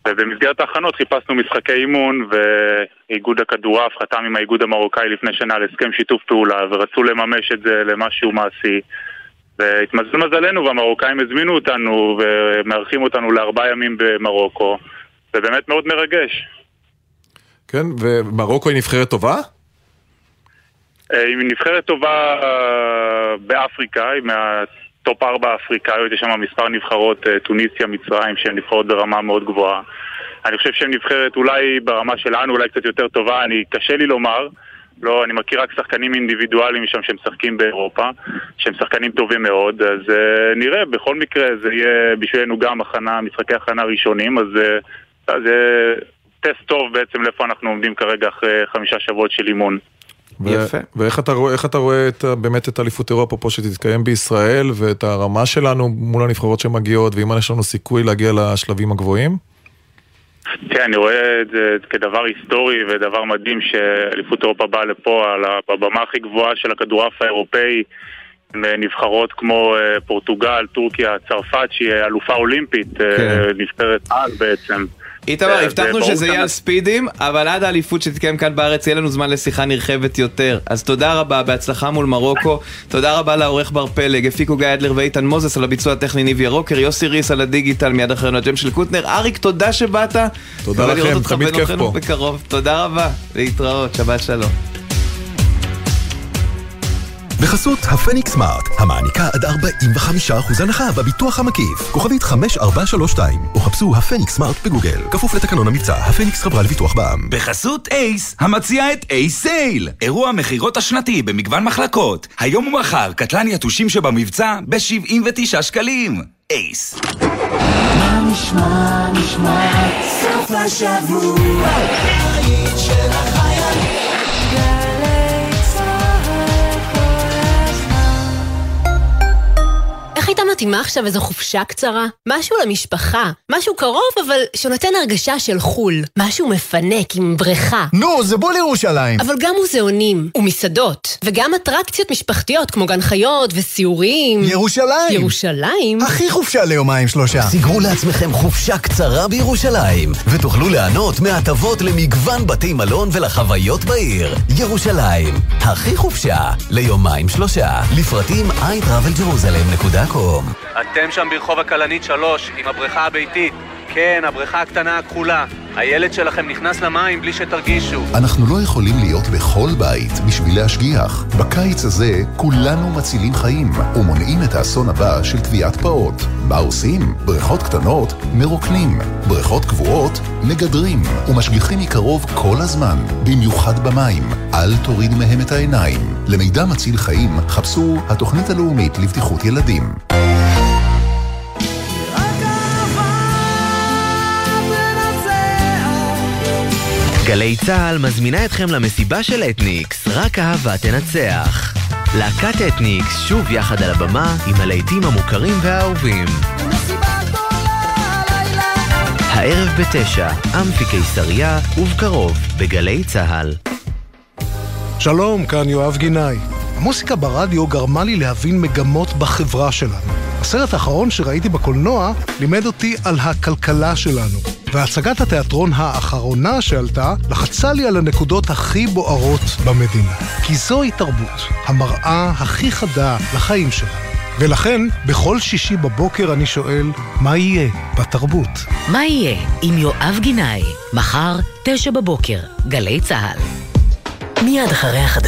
ובמסגרת ההכנות חיפשנו משחקי אימון ואיגוד הכדורעף חתם עם האיגוד המרוקאי לפני שנה על הסכם שיתוף פעולה ורצו לממש את זה למשהו מעשי והתמזל מזלנו והמרוקאים הזמינו אותנו ומארחים אותנו לארבעה ימים במרוקו ובאמת מאוד מרגש. כן, ומרוקו היא נבחרת טובה? אה, היא נבחרת טובה אה, באפריקה, היא מה... טופ ארבע אפריקאיות, יש שם מספר נבחרות, אה, טוניסיה, מצרים, שהן נבחרות ברמה מאוד גבוהה. אני חושב שהן נבחרת אולי ברמה שלנו, אולי קצת יותר טובה, אני, קשה לי לומר. לא, אני מכיר רק שחקנים אינדיבידואליים שם שמשחקים באירופה, שהם שחקנים טובים מאוד, אז uh, נראה, בכל מקרה זה יהיה בשבילנו גם הכנה, משחקי הכנה ראשונים, אז uh, זה טסט טוב בעצם לאיפה אנחנו עומדים כרגע אחרי חמישה שבועות של אימון. יפה. ואיך אתה רואה, אתה רואה את, באמת את אליפות אירופה פה שתתקיים בישראל, ואת הרמה שלנו מול הנבחרות שמגיעות, ואם יש לנו סיכוי להגיע לשלבים הגבוהים? כן, אני רואה את זה כדבר היסטורי ודבר מדהים שאליפות אירופה באה לפה על הבמה הכי גבוהה של הכדורעף האירופאי עם נבחרות כמו אה, פורטוגל, טורקיה, צרפת שהיא אלופה אולימפית, אה, כן. נבחרת על בעצם. איתמר, הבטחנו שזה יהיה על ספידים, אבל עד האליפות שתתקיים כאן בארץ יהיה לנו זמן לשיחה נרחבת יותר. אז תודה רבה, בהצלחה מול מרוקו. תודה רבה לעורך בר פלג, הפיקו גיא אדלר ואיתן מוזס על הביצוע הטכני ניב ירוקר, יוסי ריס על הדיגיטל מיד אחרינו הג'ם של קוטנר. אריק, תודה שבאת. תודה לכם, תמיד כיף פה. בקרוב. תודה רבה, להתראות, שבת שלום. בחסות הפניקס סמארט, המעניקה עד 45% הנחה בביטוח המקיף. כוכבית 5432, או חפשו הפניקס סמארט בגוגל. כפוף לתקנון המבצע, הפניקס חברה לביטוח בע"מ. בחסות אייס, המציע את אייס סייל. אירוע המכירות השנתי במגוון מחלקות. היום ומחר, קטלן יתושים שבמבצע ב-79 שקלים. אייס. מה נשמע, נשמע, סוף השבוע, של החיילים. הייתה מתאימה עכשיו איזו חופשה קצרה? משהו למשפחה, משהו קרוב אבל שנותן הרגשה של חו"ל. משהו מפנק עם בריכה. נו, זה בול ירושלים. אבל גם מוזיאונים, ומסעדות, וגם אטרקציות משפחתיות כמו גן חיות וסיורים. ירושלים! ירושלים? הכי חופשה ליומיים שלושה. סגרו לעצמכם חופשה קצרה בירושלים, ותוכלו ליהנות מהטבות למגוון בתי מלון ולחוויות בעיר. ירושלים, הכי חופשה ליומיים שלושה. לפרטים iTravelJerusalem.com מקום. אתם שם ברחוב הכלנית 3, עם הבריכה הביתית. כן, הבריכה הקטנה הכחולה. הילד שלכם נכנס למים בלי שתרגישו. אנחנו לא יכולים להיות בכל בית בשביל להשגיח. בקיץ הזה כולנו מצילים חיים ומונעים את האסון הבא של טביעת פעוט. מה עושים? בריכות קטנות מרוקנים, בריכות קבועות מגדרים ומשגיחים מקרוב כל הזמן, במיוחד במים. אל תוריד מהם את העיניים. למידע מציל חיים חפשו התוכנית הלאומית לבטיחות ילדים. גלי צה"ל מזמינה אתכם למסיבה של אתניקס, רק אהבה תנצח. להקת אתניקס שוב יחד על הבמה עם הלהיטים המוכרים והאהובים. הערב בתשע, אמפי קיסריה, ובקרוב, בגלי צה"ל. שלום, כאן יואב גינאי. המוסיקה ברדיו גרמה לי להבין מגמות בחברה שלנו. הסרט האחרון שראיתי בקולנוע לימד אותי על הכלכלה שלנו. והצגת התיאטרון האחרונה שעלתה לחצה לי על הנקודות הכי בוערות במדינה. כי זוהי תרבות, המראה הכי חדה לחיים שלנו. ולכן, בכל שישי בבוקר אני שואל, מה יהיה בתרבות? מה יהיה עם יואב גינאי? מחר, תשע בבוקר, גלי צה"ל. מיד אחרי החדשות.